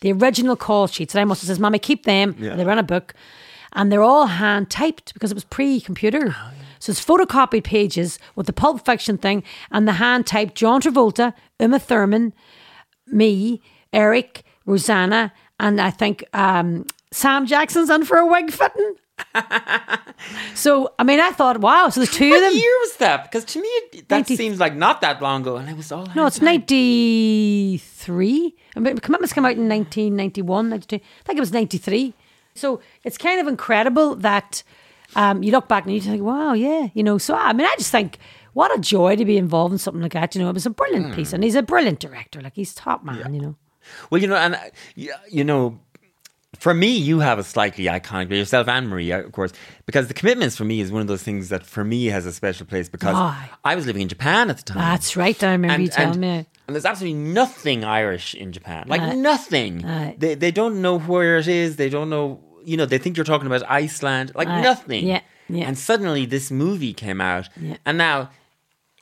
the original call sheets. And I must have says, Mommy, keep them. Yeah. They were in a book and they're all hand typed because it was pre computer. Oh, So it's photocopied pages with the Pulp Fiction thing and the hand typed John Travolta, Uma Thurman, me, Eric, Rosanna, and I think um, Sam Jackson's in for a wig fitting. so I mean, I thought, wow. So there's two What of them. year was that? Because to me, that 90 seems like not that long ago, and it was all. No, it's ninety three. I mean, commitments came out in 1991, 92. I think it was ninety three. So it's kind of incredible that um, you look back and you think, wow, yeah, you know. So I mean, I just think. What a joy to be involved in something like that. You know, it was a brilliant Hmm. piece, and he's a brilliant director. Like he's top man. You know, Well, you know, and you know, for me, you have a slightly iconic yourself and Maria, of course, because the commitments for me is one of those things that for me has a special place because Why? I was living in Japan at the time. that's right. I remember you telling and, me. and there's absolutely nothing Irish in Japan, like Aye. nothing. Aye. They they don't know where it is. They don't know. You know, they think you're talking about Iceland, like Aye. nothing. Yeah, yeah. And suddenly this movie came out, Yeah. and now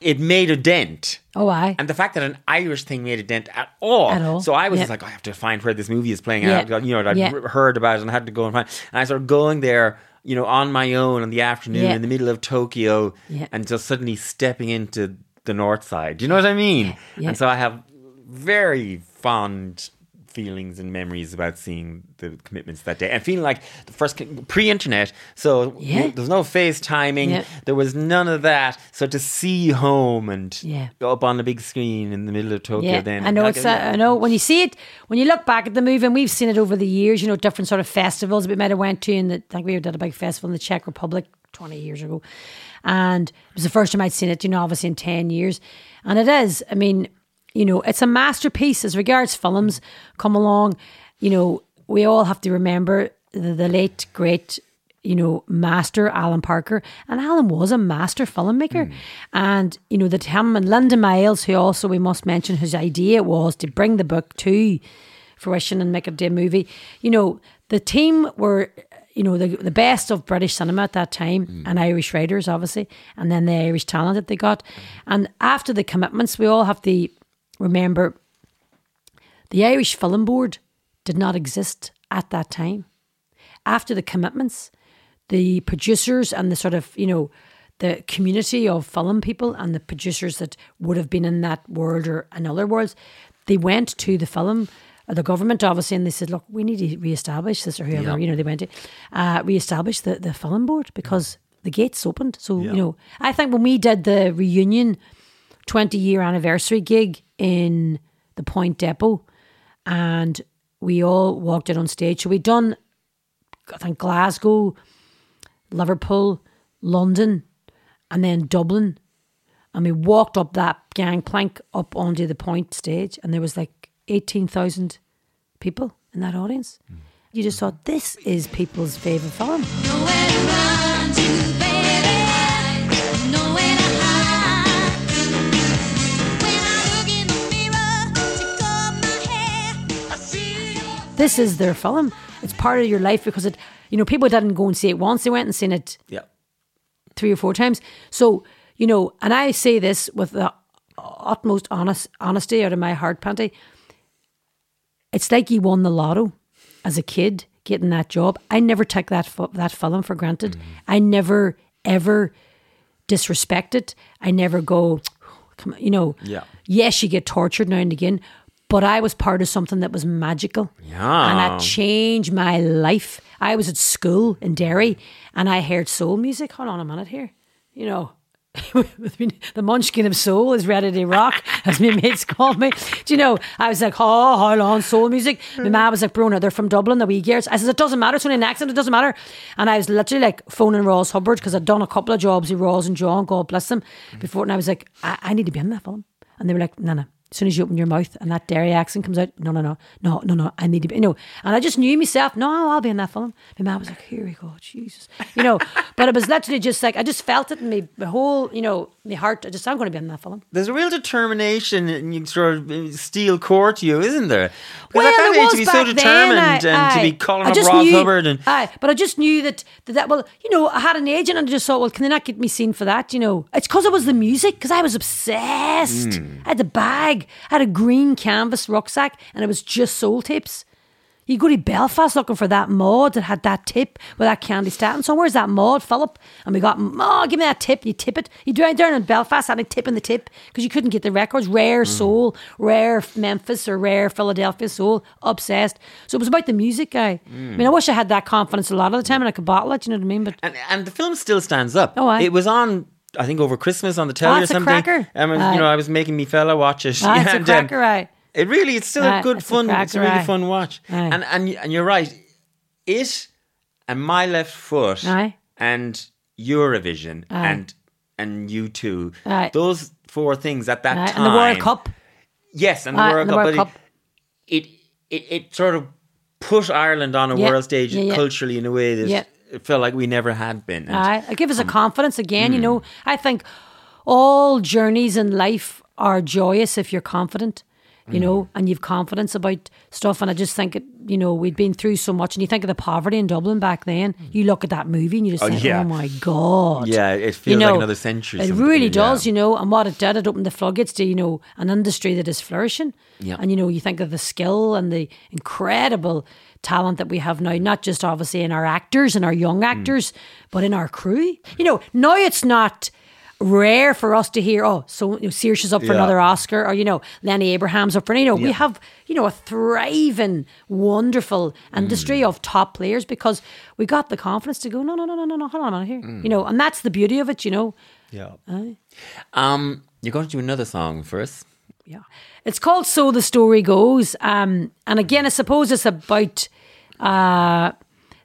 it made a dent. Oh, I. And the fact that an Irish thing made a dent at all. At all, So I was just like, I have to find where this movie is playing out. You know, I'd yeah. heard about it and I had to go and find. And I started going there, you know, on my own in the afternoon in the middle of Tokyo, and just suddenly stepping into the north side. Do you know what I mean? And so I have very fond feelings and memories about seeing the commitments that day and feeling like the first pre-internet so Yeah. there's no FaceTiming Yeah. there was none of that so to see home and Yeah. up on the big screen in the middle of Tokyo Yeah, then I know like, it's. Uh, I know when you see it, when you look back at the movie, and we've seen it over the years. You know, different sort of festivals we might have went to. and the, I think we did a big festival in the Czech Republic twenty years ago, and it was the first time I'd seen it. You know, obviously in ten years, and it is. I mean, you know, it's a masterpiece as regards films come along. You know, we all have to remember the, the late great you know, master Alan Parker. And Alan was a master filmmaker. And, you know, that him and Lynda Myles, who also we must mention, whose idea was to bring the book to fruition and make it a movie. You know, the team were, you know, the, the best of British cinema at that time mm. and Irish writers, obviously, and then the Irish talent that they got. And after the commitments, we all have to remember the Irish Film Board did not exist at that time. After the commitments, the producers and the sort of, you know, the community of film people and the producers that would have been in that world or in other worlds, they went to the film, uh, the government obviously, and they said, look, we need to re-establish this or whoever, Yeah. you know, they went to uh, re-establish the, the film board because the gates opened. So, you know, I think when we did the reunion 20 year anniversary gig in the Point Depot and we all walked out on stage. So we'd done, I think, Glasgow, Liverpool, London, and then Dublin. And we walked up that gangplank up onto the Point stage, and there was like 18,000 people in that audience. You just thought, this is people's favourite film. This is their film. It's part of your life because it, you know, people didn't go and see it once, they went and seen it yeah three or four times. So, you know, and I say this with the utmost honest honesty out of my heart, Panti. It's like you won the lotto as a kid getting that job. I never took that that film for granted. Mm-hmm. I never ever disrespect it. I never go, you know. Yeah. Yes, you get tortured now and again, but I was part of something that was magical. Yeah. And that changed my life. I was at school in Derry and I heard soul music. Hold on a minute here. You know, the munchkin of soul is ready to rock, as my mates called me. Do you know? I was like, oh, hold on, soul music. My mom was like, Bronagh, they're from Dublin, the wee gears. I said, it doesn't matter, it's only an accent, it doesn't matter. And I was literally like phoning Ros Hubbard because I'd done a couple of jobs with Ros and John, God bless them, before. And I was like, I, I need to be in that film. And they were like, no, no. As soon as you open your mouth and that Derry accent comes out, no, no, no, no, no, no, I need to be, you know. And I just knew myself, no, I'll be in that film. My mom was like, here we go, Jesus, you know. but it was literally just like, I just felt it in me, my whole, you know, my heart. I just, I'm going to be in that film. There's a real determination and you sort of uh, steel core to you, isn't there? Because Well, I it you was to be so back then, I- and to be calling I up just knew- Hubbard and aye, but I just knew that, that that well, you know, I had an agent and I just thought, well, can they not get me seen for that? You know, it's because it was the music because I was obsessed. Hmm. I had the bag, I had a green canvas rucksack, and it was just soul tips. You go to Belfast looking for that mod that had that tip with that Candi Staton song. Where's that mod, Philip? And we got, oh, give me that tip. You tip it. You drive down in Belfast had a tip in the tip because you couldn't get the records. Rare mm. soul, rare Memphis or rare Philadelphia soul. Obsessed. So it was about the music guy. I mean, I mm. wish I had that confidence a lot of the time and I could bottle it. You know what I mean? But And, and the film still stands up. Oh, aye. It was on, I think, over Christmas on the telly Ah, or it's a something. cracker. You know, I was making me fella watch it. ah, it's a And, um, cracker, right? It really, it's still a good it's a fun. it's a really fun watch. And and and you're right. It and my left foot and Eurovision and and U2. Those four things at that time. and the World Cup. Yes, and the World and the Cup. World but Cup. It, it it sort of put Ireland on a Yeah, world stage yeah, yeah. culturally in a way that. It felt like we never had been. And Aye, it us a confidence again. You Hmm. know, I think all journeys in life are joyous if you're confident. You Hmm. know, and you've confidence about stuff. And I just think, it, you know, we'd been through so much. And you think of the poverty in Dublin back then. You look at that movie and you just Oh, think, yeah. oh my God. Yeah, it feels You like know, another century. It really yeah. does, you know. And what it did, it opened the floodgates to, you know, an industry that is flourishing. Yeah. And, you know, you think of the skill and the incredible talent that we have now, not just obviously in our actors and our young Hmm. actors, but in our crew. You know, now it's not rare for us to hear, oh, so you know, Saoirse is up for Yeah. another Oscar, or you know, Lenny Abrahamson's up for. You know, we have you know a thriving, wonderful industry Mm. of top players because we got the confidence to go, no, no, no, no, no, no, hold on minute here. Mm. You know, and that's the beauty of it. You know, Yeah. Aye. Um, you're going to do another song for us. Yeah, it's called "So the Story Goes," um, and again, I suppose it's about. Uh,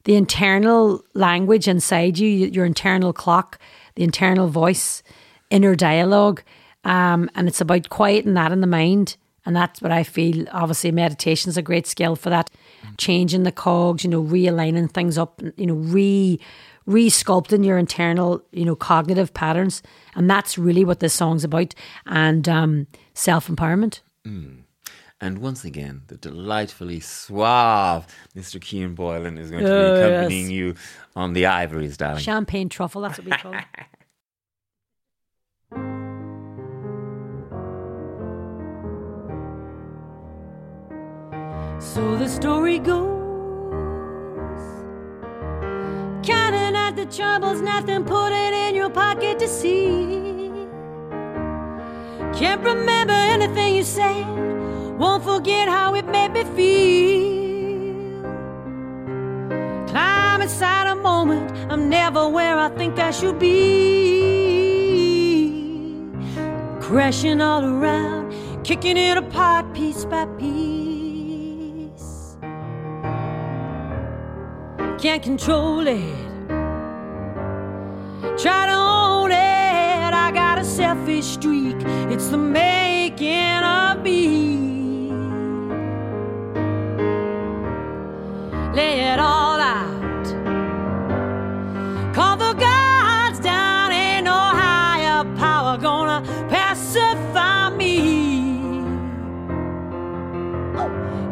the internal language inside you, your internal clock, the internal voice, inner dialogue. Um, and it's about quieting that in the mind. And that's what I feel. Obviously, meditation is a great skill for that. Changing the cogs, you know, realigning things up, you know, re re-sculpting your internal, you know, cognitive patterns. And that's really what this song's about. And um, self-empowerment. And once again, the delightfully suave Mr. Cian Boylan is going to Oh, be yes. accompanying you on the ivories, darling. Champagne truffle, that's what we call it. So the story goes out the troubles, nothing, put it in your pocket to see. Can't remember anything you said, won't forget how it made me feel. Climb inside a moment, I'm never where I think I should be. Crashing all around, kicking it apart piece by piece. Can't control it. Try to own it. I got a selfish streak. It's the making of me. Lay it all out. Call the gods down. Ain't no higher power gonna pacify me.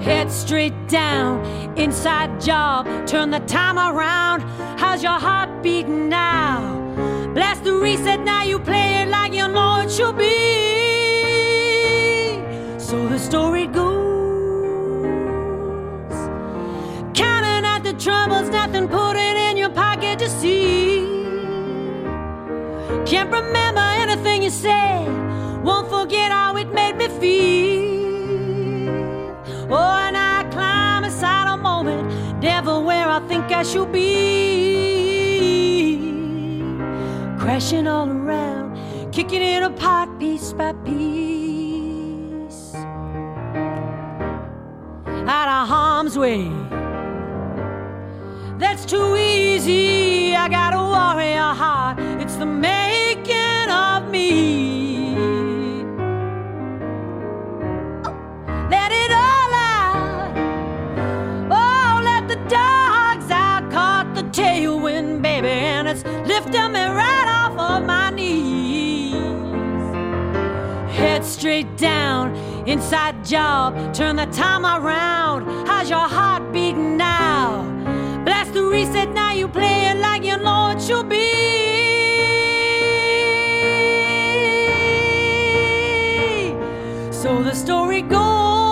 Head straight down, inside job, turn the time around. How's your heart beating now? the reset, now you play it like you know it should be. So the story goes. Counting out the troubles, nothing put it in your pocket to see. Can't remember anything you said, won't forget how it made me feel. Oh, and I climb inside a moment, never where I think I should be. Crashing all around, kicking it apart piece by piece. Out of harm's way. That's too easy. I got a warrior heart. It's the making of me. Oh, let it all out. Oh, let the dogs out. Caught the tailwind, baby, and it's lifting me right off of my knees. Head straight down, inside job, turn the time around. How's your heart beating now? Blast the reset, now you play it like you know it should be. So the story goes.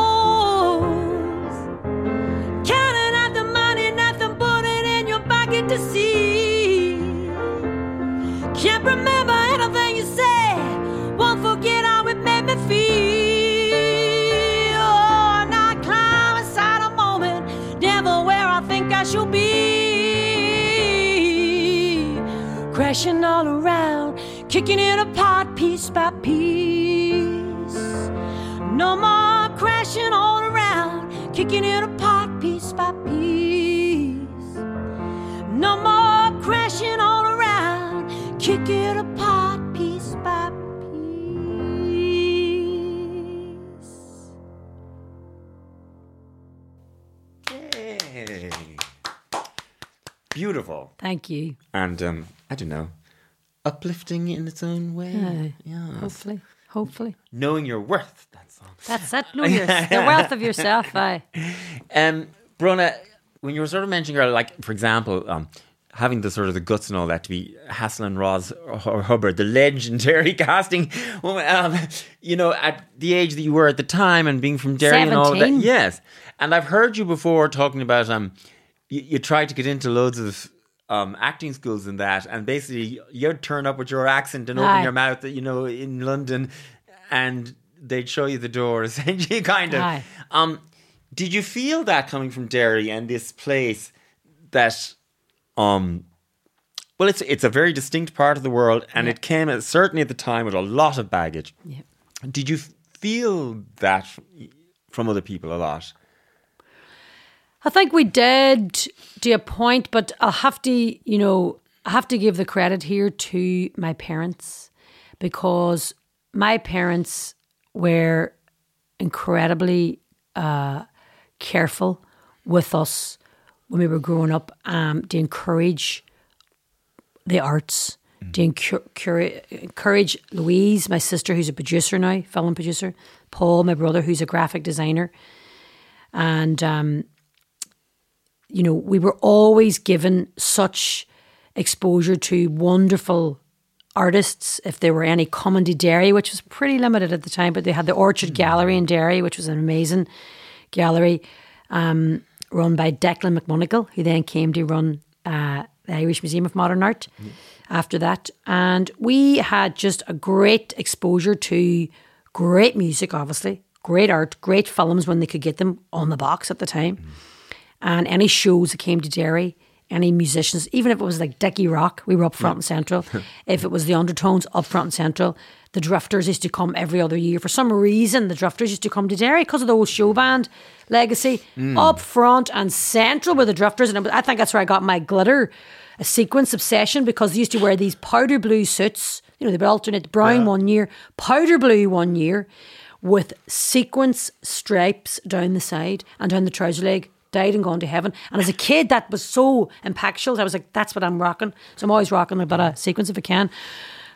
Crashing all around, kicking it apart piece by piece. No more crashing all around, kicking it apart piece by piece. No more crashing all around, kick it apart piece by piece. Yay. Beautiful. Thank you. And um, I don't know, uplifting in its own way. Yeah. Hopefully, hopefully. Knowing your worth, that song. That's it. Know your, the wealth of yourself. Aye. Um, Bronagh, when you were sort of mentioning earlier, like for example, um, having the sort of the guts and all that to be Hassel and Roz or Hubbard, the legendary casting woman, um, you know, at the age that you were at the time and being from Derry and all that. Yes, and I've heard you before talking about um, you, you tried to get into loads of. Um, acting schools and that, and basically you'd turn up with your accent and open Aye. your mouth, you know, in London, and they'd show you the door, essentially, kind of. Aye. Um, did you feel that coming from Derry and this place that, um, well, it's it's a very distinct part of the world, and it came at, certainly at the time with a lot of baggage. Yeah. Did you feel that from other people a lot? I think we did to a point, but I'll have to, you know, I have to give the credit here to my parents because my parents were incredibly uh, careful with us when we were growing up um, to encourage the arts, to encourage, encourage Louise, my sister, who's a producer now, film producer, Paul, my brother, who's a graphic designer, and um, you know, we were always given such exposure to wonderful artists. If there were any comedy Derry, which was pretty limited at the time, but they had the Orchard Gallery in Derry, which was an amazing gallery um, run by Declan McGonagle, who then came to run uh, the Irish Museum of Modern Art after that. And we had just a great exposure to great music, obviously, great art, great films when they could get them on the box at the time and any shows that came to Derry, any musicians, even if it was like Dickie Rock, we were up front and central. if it was the Undertones, up front and central. The Drifters used to come every other year. For some reason, the Drifters used to come to Derry because of the old show band legacy. Hmm. Up front and central with the Drifters. And I think that's where I got my glitter a sequence obsession because they used to wear these powder blue suits. You know, they would alternate brown one year, powder blue one year, with sequence stripes down the side and down the trouser leg. Died and gone to heaven. And as a kid, that was so impactful. I was like, that's what I'm rocking. So I'm always rocking about a bit of sequence if I can.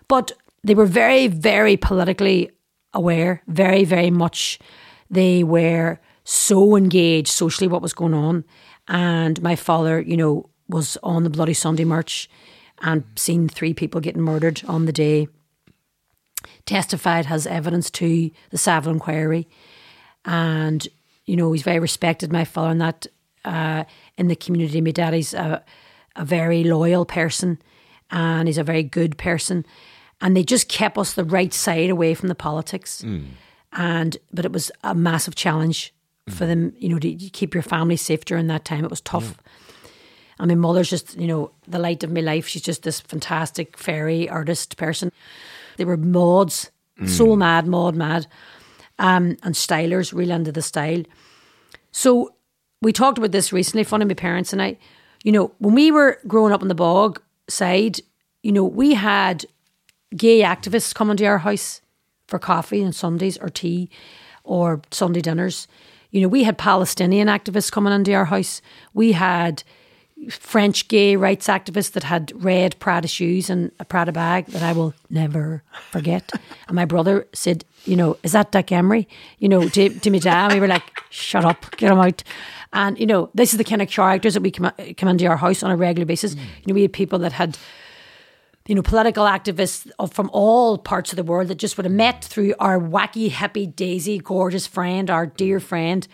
But they were very, very politically aware, very, very much. They were so engaged socially what was going on. And my father, you know, was on the Bloody Sunday March and seen three people getting murdered on the day. Testified has evidence to the Saville inquiry. And, you know, he's very respected, my father, in that uh, in the community. My daddy's a, a very loyal person and he's a very good person. And they just kept us the right side away from the politics. Hmm. And but it was a massive challenge for hmm. them, you know, to keep your family safe during that time. It was tough. And my mother's just, you know, the light of my life. She's just this fantastic fairy artist person. They were mods, hmm. so mad, mod mad, um, and stylers, real into the style. So we talked about this recently, fun of my parents and I. You know, when we were growing up on the bog side, you know, we had gay activists coming to our house for coffee on Sundays or tea or Sunday dinners. You know, we had Palestinian activists coming into our house. We had French gay rights activists that had red Prada shoes and a Prada bag that I will never forget. and my brother said, you know, is that Dick Emery? You know, to, to me dad, we were like, shut up, get him out. And, you know, this is the kind of characters that we come, come into our house on a regular basis. Mm. You know, we had people that had you know, political activists from all parts of the world that just would have met through our wacky, happy, daisy, gorgeous friend, our dear mm. friend,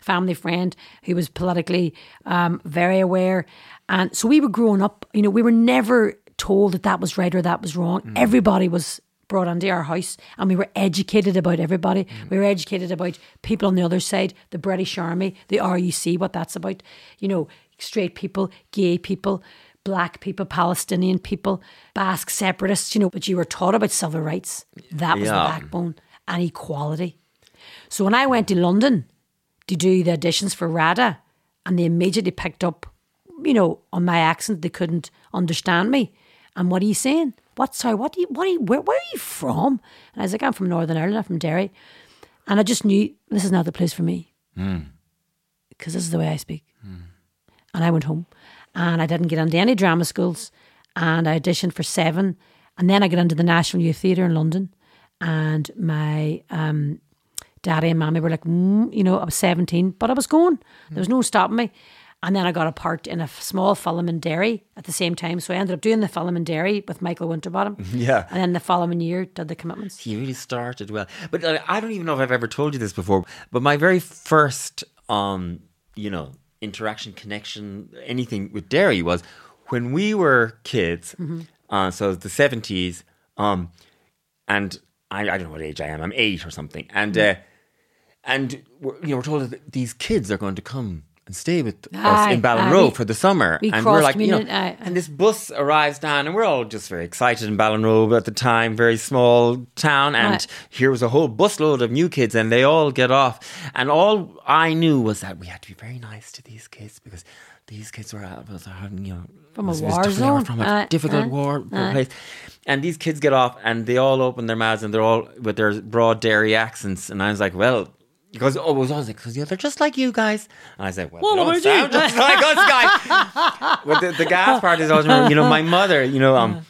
family friend, who was politically um, very aware. And so we were growing up, you know, we were never told that that was right or that was wrong. Everybody was brought into our house and we were educated about everybody. We were educated about people on the other side, the British Army, the RUC, what that's about, you know, straight people, gay people, black people, Palestinian people, Basque separatists, you know, but you were taught about civil rights. That was Yeah. the backbone and equality. So when I went to London to do the auditions for RADA, and they immediately picked up, you know, on my accent, they couldn't understand me. And what are you saying? What sorry? What do you? What are you? Where, where are you from? And I was like, I'm from Northern Ireland. I'm from Derry, and I just knew this is not the place for me because this is the way I speak. And I went home, and I didn't get into any drama schools, and I auditioned for seven, and then I got into the National Youth Theatre in London, and my um, daddy and mommy were like, mm, you know, I was 17, but I was going. There was no stopping me. And then I got a part in a small film in Derry at the same time. So I ended up doing the film in Derry with Michael Winterbottom. Yeah. And then the following year did the commitments. He really started well. But uh, I don't even know if I've ever told you this before. But my very first, um, you know, interaction, connection, anything with Derry was when we were kids. Uh, so the seventies, um, and I, I don't know what age I am. I'm eight or something, and uh, and we're, you know we're told that these kids are going to come. And stay with Aye, us in Ballinrobe aye, we- for the summer, we and we're like, you know, aye, aye. and this bus arrives down, and we're all just very excited in Ballinrobe at the time, very small town, and Right. here was a whole busload of new kids, and they all get off, and all I knew was that we had to be very nice to these kids because these kids were, was, uh, you know, From a war tough, they were zone. from a Uh, difficult uh, war uh. place, and these kids get off, and they all open their mouths, and they're all with their broad Derry accents, and I was like, well. Because oh, it was like, because yeah, they're just like you guys. And I said, well, Well, they what about you? just like us guys. but the, the gas part is always, you know, my mother, you know, um,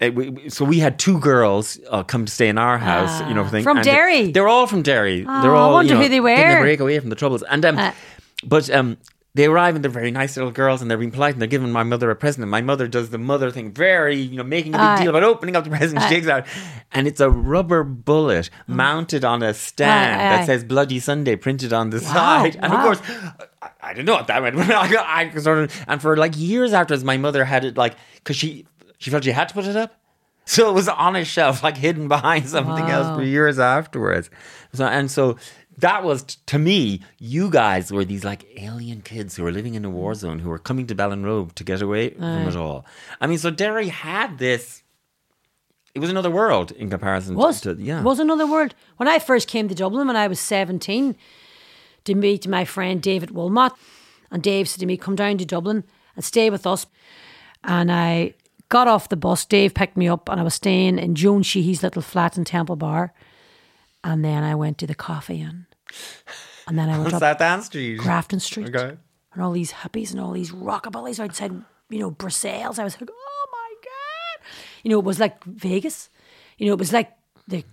eh, we, so we had two girls uh, come to stay in our house, you know, thing, From and Derry? They're all from Derry. Oh, they're I all, wonder you know, who they were. break away from the troubles. And um, Uh. but um, they arrive and they're very nice little girls and they're being polite and they're giving my mother a present. And my mother does the mother thing, very, you know, making a big Aye. deal about opening up the present. She uh, takes out, and it's a rubber bullet mm. mounted on a uh, stand Aye, aye, that says "Bloody Sunday" printed on the side. And of course, I, I didn't know what that meant. But I, I sort of, and for like years afterwards, my mother had it like because she she felt she had to put it up. So it was on a shelf, like hidden behind something else for years afterwards. So and so that was to me, you guys were these like alien kids who were living in a war zone who were coming to Ballinrobe to get away from it all. I mean, so Derry had this. It was another world in comparison was to yeah. It was another world. When I first came to Dublin when I was seventeen to meet my friend David Wilmot, and Dave said to me, "Come down to Dublin and stay with us." And I got off the bus. Dave picked me up, and I was staying in Joan Sheehy's little flat in Temple Bar. And then I went to the coffee inn, and then I went up that Dan Street? Grafton Street, Okay. and all these hippies and all these rockabillys outside, you know, Brussels. I was like, oh my god, you know, it was like Vegas. You know, it was like the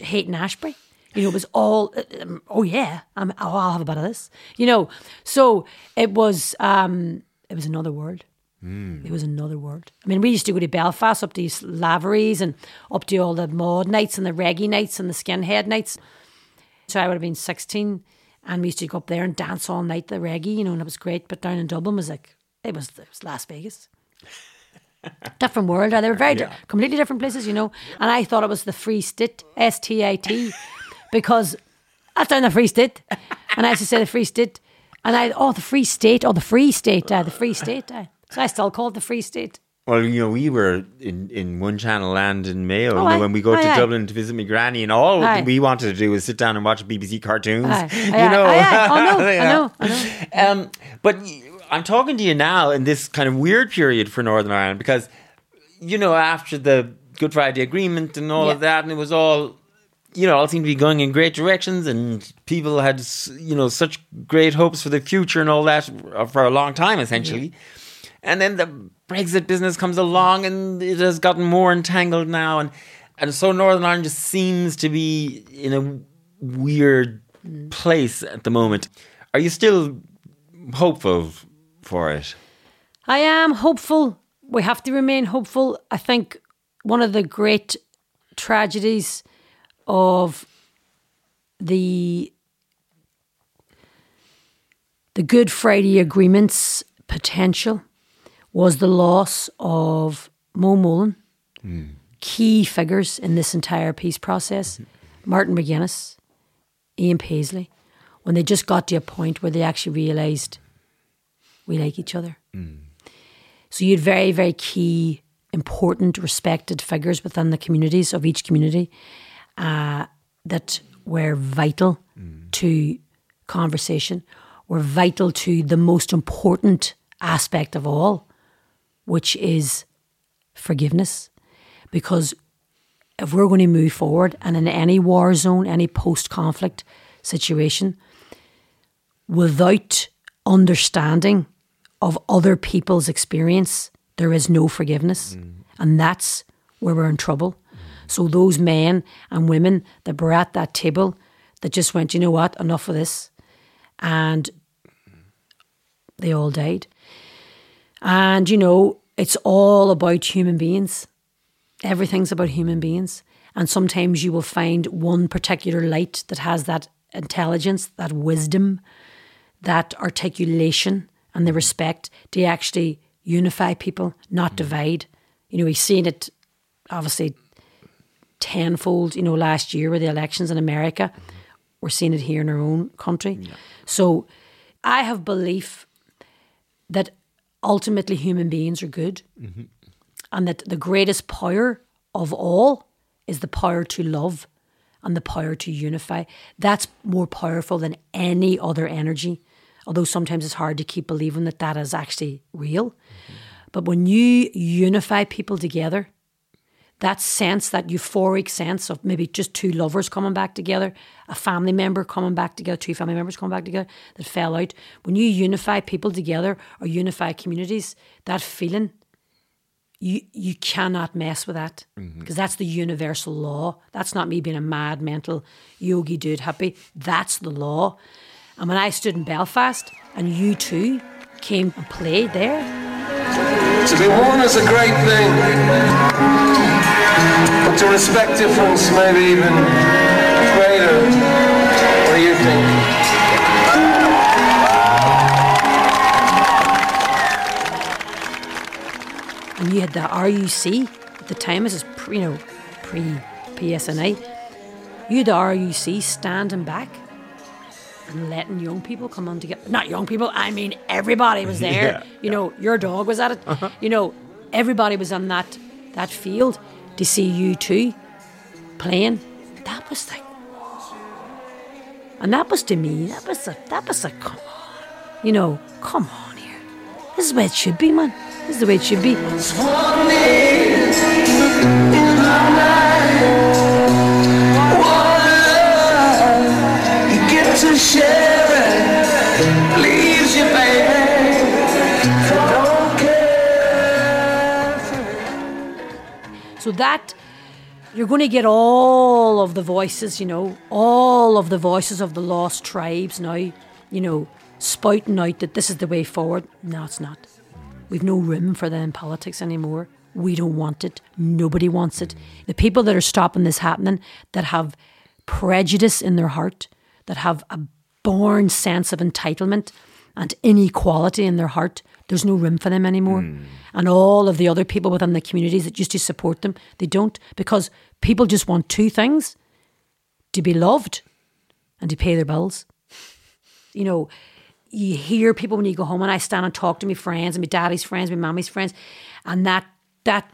Haight-Ashbury. You know, it was all. Um, oh yeah, I'm, oh, I'll have a bit of this. You know, so it was. um It was another world. It was another world. I mean, we used to go to Belfast up to these laveries and up to all the mod nights and the reggae nights and the skinhead nights. So I would have been 16 and we used to go up there and dance all night, the reggae, you know, and it was great. But down in Dublin was like, it was, it was Las Vegas. different world. They were very di- completely different places, you know. And I thought it was the Free Stit, S T I T, because that's down the Free Stit. And I used to say the Free Stit. And I, oh, the Free State, oh, the Free State, uh, the Free State. Uh. So I still call it the Free State. Well, you know, we were in, in one channel land in Mayo. Oh, you know, when we go Aye, to aye. Dublin to visit my granny, and all Aye. we wanted to do was sit down and watch BBC cartoons. You know. Oh, no, I Yeah. know, I know. Um, but y- I'm talking to you now in this kind of weird period for Northern Ireland because, you know, after the Good Friday Agreement and all of that, and it was all, you know, all seemed to be going in great directions, and people had, you know, such great hopes for the future and all that uh, for a long time, essentially. And then the Brexit business comes along, and it has gotten more entangled now, and and so Northern Ireland just seems to be in a weird place at the moment. Are you still hopeful for it? I am hopeful. We have to remain hopeful. I think one of the great tragedies of the the Good Friday Agreement's potential was the loss of Mo Mowlam, key figures in this entire peace process, Martin McGuinness, Ian Paisley, when they just got to a point where they actually realised we like each other. So you had very, very key, important, respected figures within the communities of each community uh, that were vital to conversation, were vital to the most important aspect of all, which is forgiveness. Because if we're going to move forward and in any war zone, any post conflict situation, without understanding of other people's experience, there is no forgiveness. Mm. And that's where we're in trouble. Mm. So those men and women that were at that table that just went, you know what, enough of this. And they all died. And, you know, it's all about human beings. Everything's about human beings. And sometimes you will find one particular light that has that intelligence, that wisdom, that articulation, and the respect to actually unify people, not hmm. divide. You know, we've seen it obviously tenfold, you know, last year with the elections in America. Hmm. We're seeing it here in our own country. So I have belief that ultimately human beings are good mm-hmm. and that the greatest power of all is the power to love and the power to unify. That's more powerful than any other energy, although sometimes it's hard to keep believing that that is actually real. Mm-hmm. But when you unify people together, that sense, that euphoric sense of maybe just two lovers coming back together, a family member coming back together, two family members coming back together that fell out. When you unify people together or unify communities, that feeling, you you cannot mess with that mm-hmm. because that's the universal law. That's not me being a mad mental yogi dude happy. That's the law. And when I stood in Belfast and U2 came and played there, To be one is a great thing. But to respect difference, maybe even greater. What do you think? and you had the RUC at the time, this is pre, you know pre PSNI. You had the RUC standing back and letting young people come on together. Not young people, I mean everybody was there. Yeah, you know, your dog was at it. Uh-huh. You know, everybody was on that that field to see U2 playing. That was like, and that was to me. That was a that was a, come on, you know, come on here. This is the way it should be, man. This is the way it should be. That you're going to get all of the voices, you know, all of the voices of the lost tribes now, you know, spouting out that this is the way forward. No, it's not. We've no room for that in politics anymore. We don't want it. Nobody wants it. The people that are stopping this happening, that have prejudice in their heart, that have a born sense of entitlement and inequality in their heart, there's no room for them anymore. Hmm. And all of the other people within the communities that used to support them, they don't because people just want two things to be loved and to pay their bills. You know, you hear people when you go home, and I stand and talk to my friends, and my daddy's friends, my mommy's friends, and that that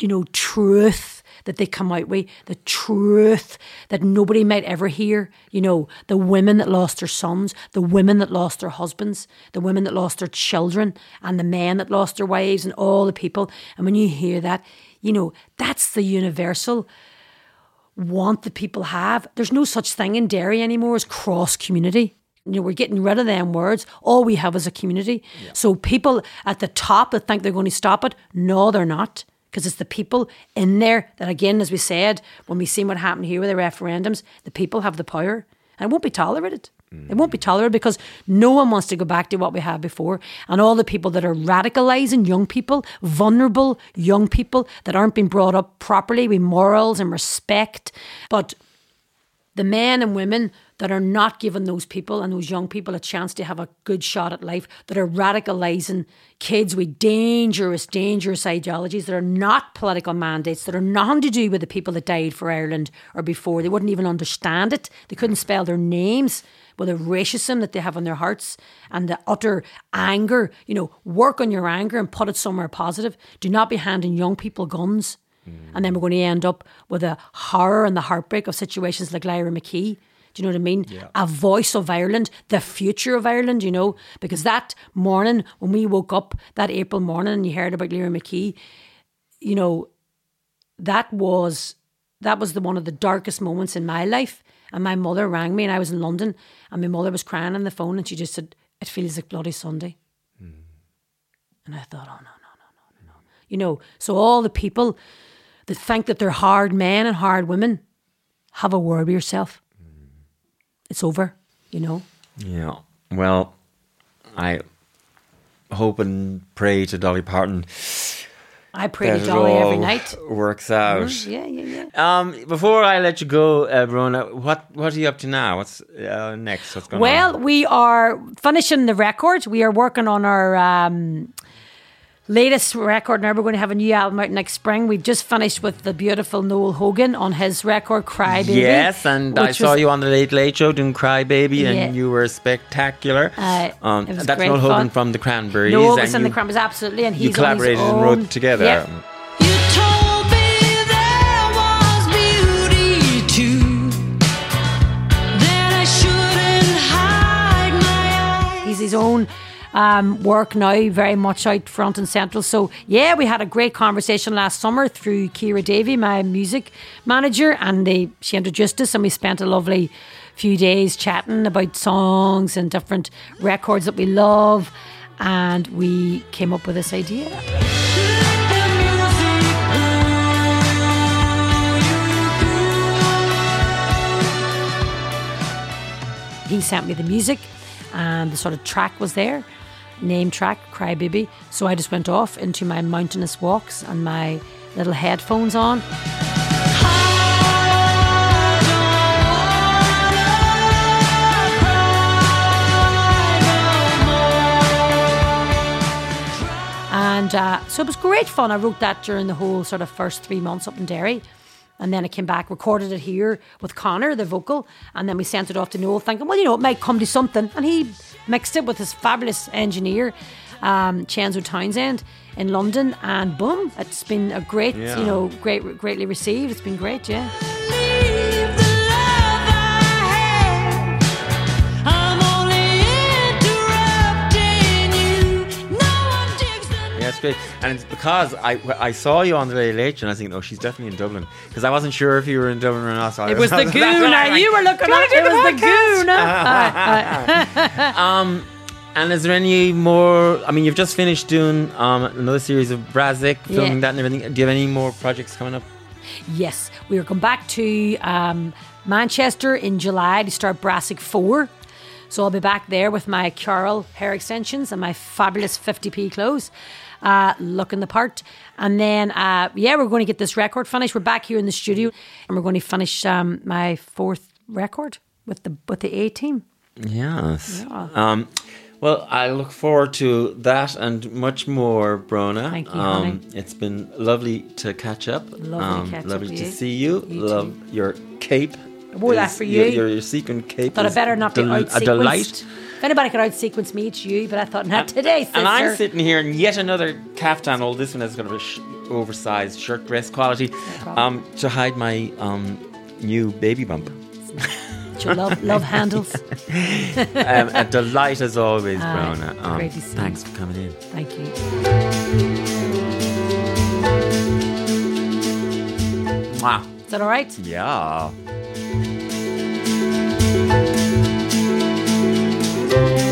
you know truth that they come out with, the truth that nobody might ever hear. You know, the women that lost their sons, the women that lost their husbands, the women that lost their children, and the men that lost their wives, and all the people. And when you hear that, you know, that's the universal want that people have. There's no such thing in Derry anymore as cross community. You know, we're getting rid of them words. All we have is a community. So people at the top that think they're going to stop it, no, they're not. Because it's the people in there that, again, as we said, when we seen what happened here with the referendums, the people have the power. And it won't be tolerated. It won't be tolerated because no one wants to go back to what we had before. And all the people that are radicalising young people, vulnerable young people that aren't being brought up properly with morals and respect. But the men and women that are not giving those people and those young people a chance to have a good shot at life, that are radicalising kids with dangerous, dangerous ideologies that are not political mandates, that are nothing to do with the people that died for Ireland or before. They wouldn't even understand it. They couldn't spell their names. With the racism that they have in their hearts and the utter anger, you know, work on your anger and put it somewhere positive. Do not be handing young people guns. And then we're going to end up with the horror and the heartbreak of situations like Lyra McKee. Do you know what I mean? A voice of Ireland, the future of Ireland, you know? Because that morning when we woke up, that April morning, and you heard about Lyra McKee, you know, that was that was the one of the darkest moments in my life. And my mother rang me, and I was in London, and my mother was crying on the phone, and she just said, "It feels like bloody Sunday." Hmm. And I thought, "Oh no, no, no, no, no, no!" You know, so all the people that think that they're hard men and hard women, have a word with yourself. It's over. You know. Yeah. Well, I hope and pray to Dolly Parton I pray that to Dolly every night. works out. Yeah, yeah, yeah. Um, before I let you go, uh, what what are you up to now? What's uh, next? What's going Well, on? Well, we are finishing the record. We are working on our um, latest record now. We're going to have a new album out next spring. We've just finished with the beautiful Noel Hogan on his record, Cry Baby. Yes, and I saw was- you on the Late Late Show doing Cry Baby, and Yeah. you were spectacular. Uh, um, that's great Noel Hogan fun. from the Cranberries. Noel and was in the Cranberries, absolutely. And he's You collaborated on his and wrote together. Yep. You told me there was beauty too. That I shouldn't hide. He's his own um, work now, very much out front and central. So, yeah, we had a great conversation last summer through Kira Davey, my music manager, and they, she introduced us, and we spent a lovely few days chatting about songs and different records that we love. And we came up with this idea. he sent me the music and the sort of track was there name track cry baby. So i just went off into my mountainous walks and my little headphones on. And uh, so it was great fun. I wrote that during the whole sort of first three months up in derry and then I came back, recorded it here with Connor, the vocal, and then we sent it off to Noel, thinking, well, you know, it might come to something. And he mixed it with his fabulous engineer, um, Cenzo Townsend, in London, and boom, it's been a great, Yeah. you know, great, greatly received. It's been great, yeah. The Yeah, it's great, and it's because I I saw you on the Late Late Show, and I think, oh, she's definitely in Dublin, because I wasn't sure if you were in Dublin or not. So It was the that's goo. what I you were looking "Can at it. It was the podcast?" goo. No? Aye, aye. And is there any more? I mean, you've just finished doing um, another series of Brassic, filming Yeah. that and everything. Do you have any more projects coming up? Yes, we are going back to um, Manchester in July to start Brassic 4. So I'll be back there with my Carol hair extensions and my fabulous 50p clothes, uh, looking the part. And then, uh, yeah, we're going to get this record finished. We're back here in the studio and we're going to finish um, my fourth record with the with the A team. Yes. Yeah. Um, well, I look forward to that and much more, Bronagh. Thank you, Um, it's been lovely to catch up. Lovely to um, catch lovely with to you. see you. You Love your cape. wore that is- for you. your, your sequin cape. Thought I better not be del- out a delight. If anybody could out sequence me, it's you, but I thought, not today, sister. And I'm sitting here in yet another caftan. All this one has kind of a sh- oversized shirt dress quality problem. um, to hide my um, new baby bump. Your love, love handles. um, a delight as always, Aye, Bronagh. Um, great to see you. thanks for coming in. Thank you. Mwah. Is that all right? Yeah. Thank you.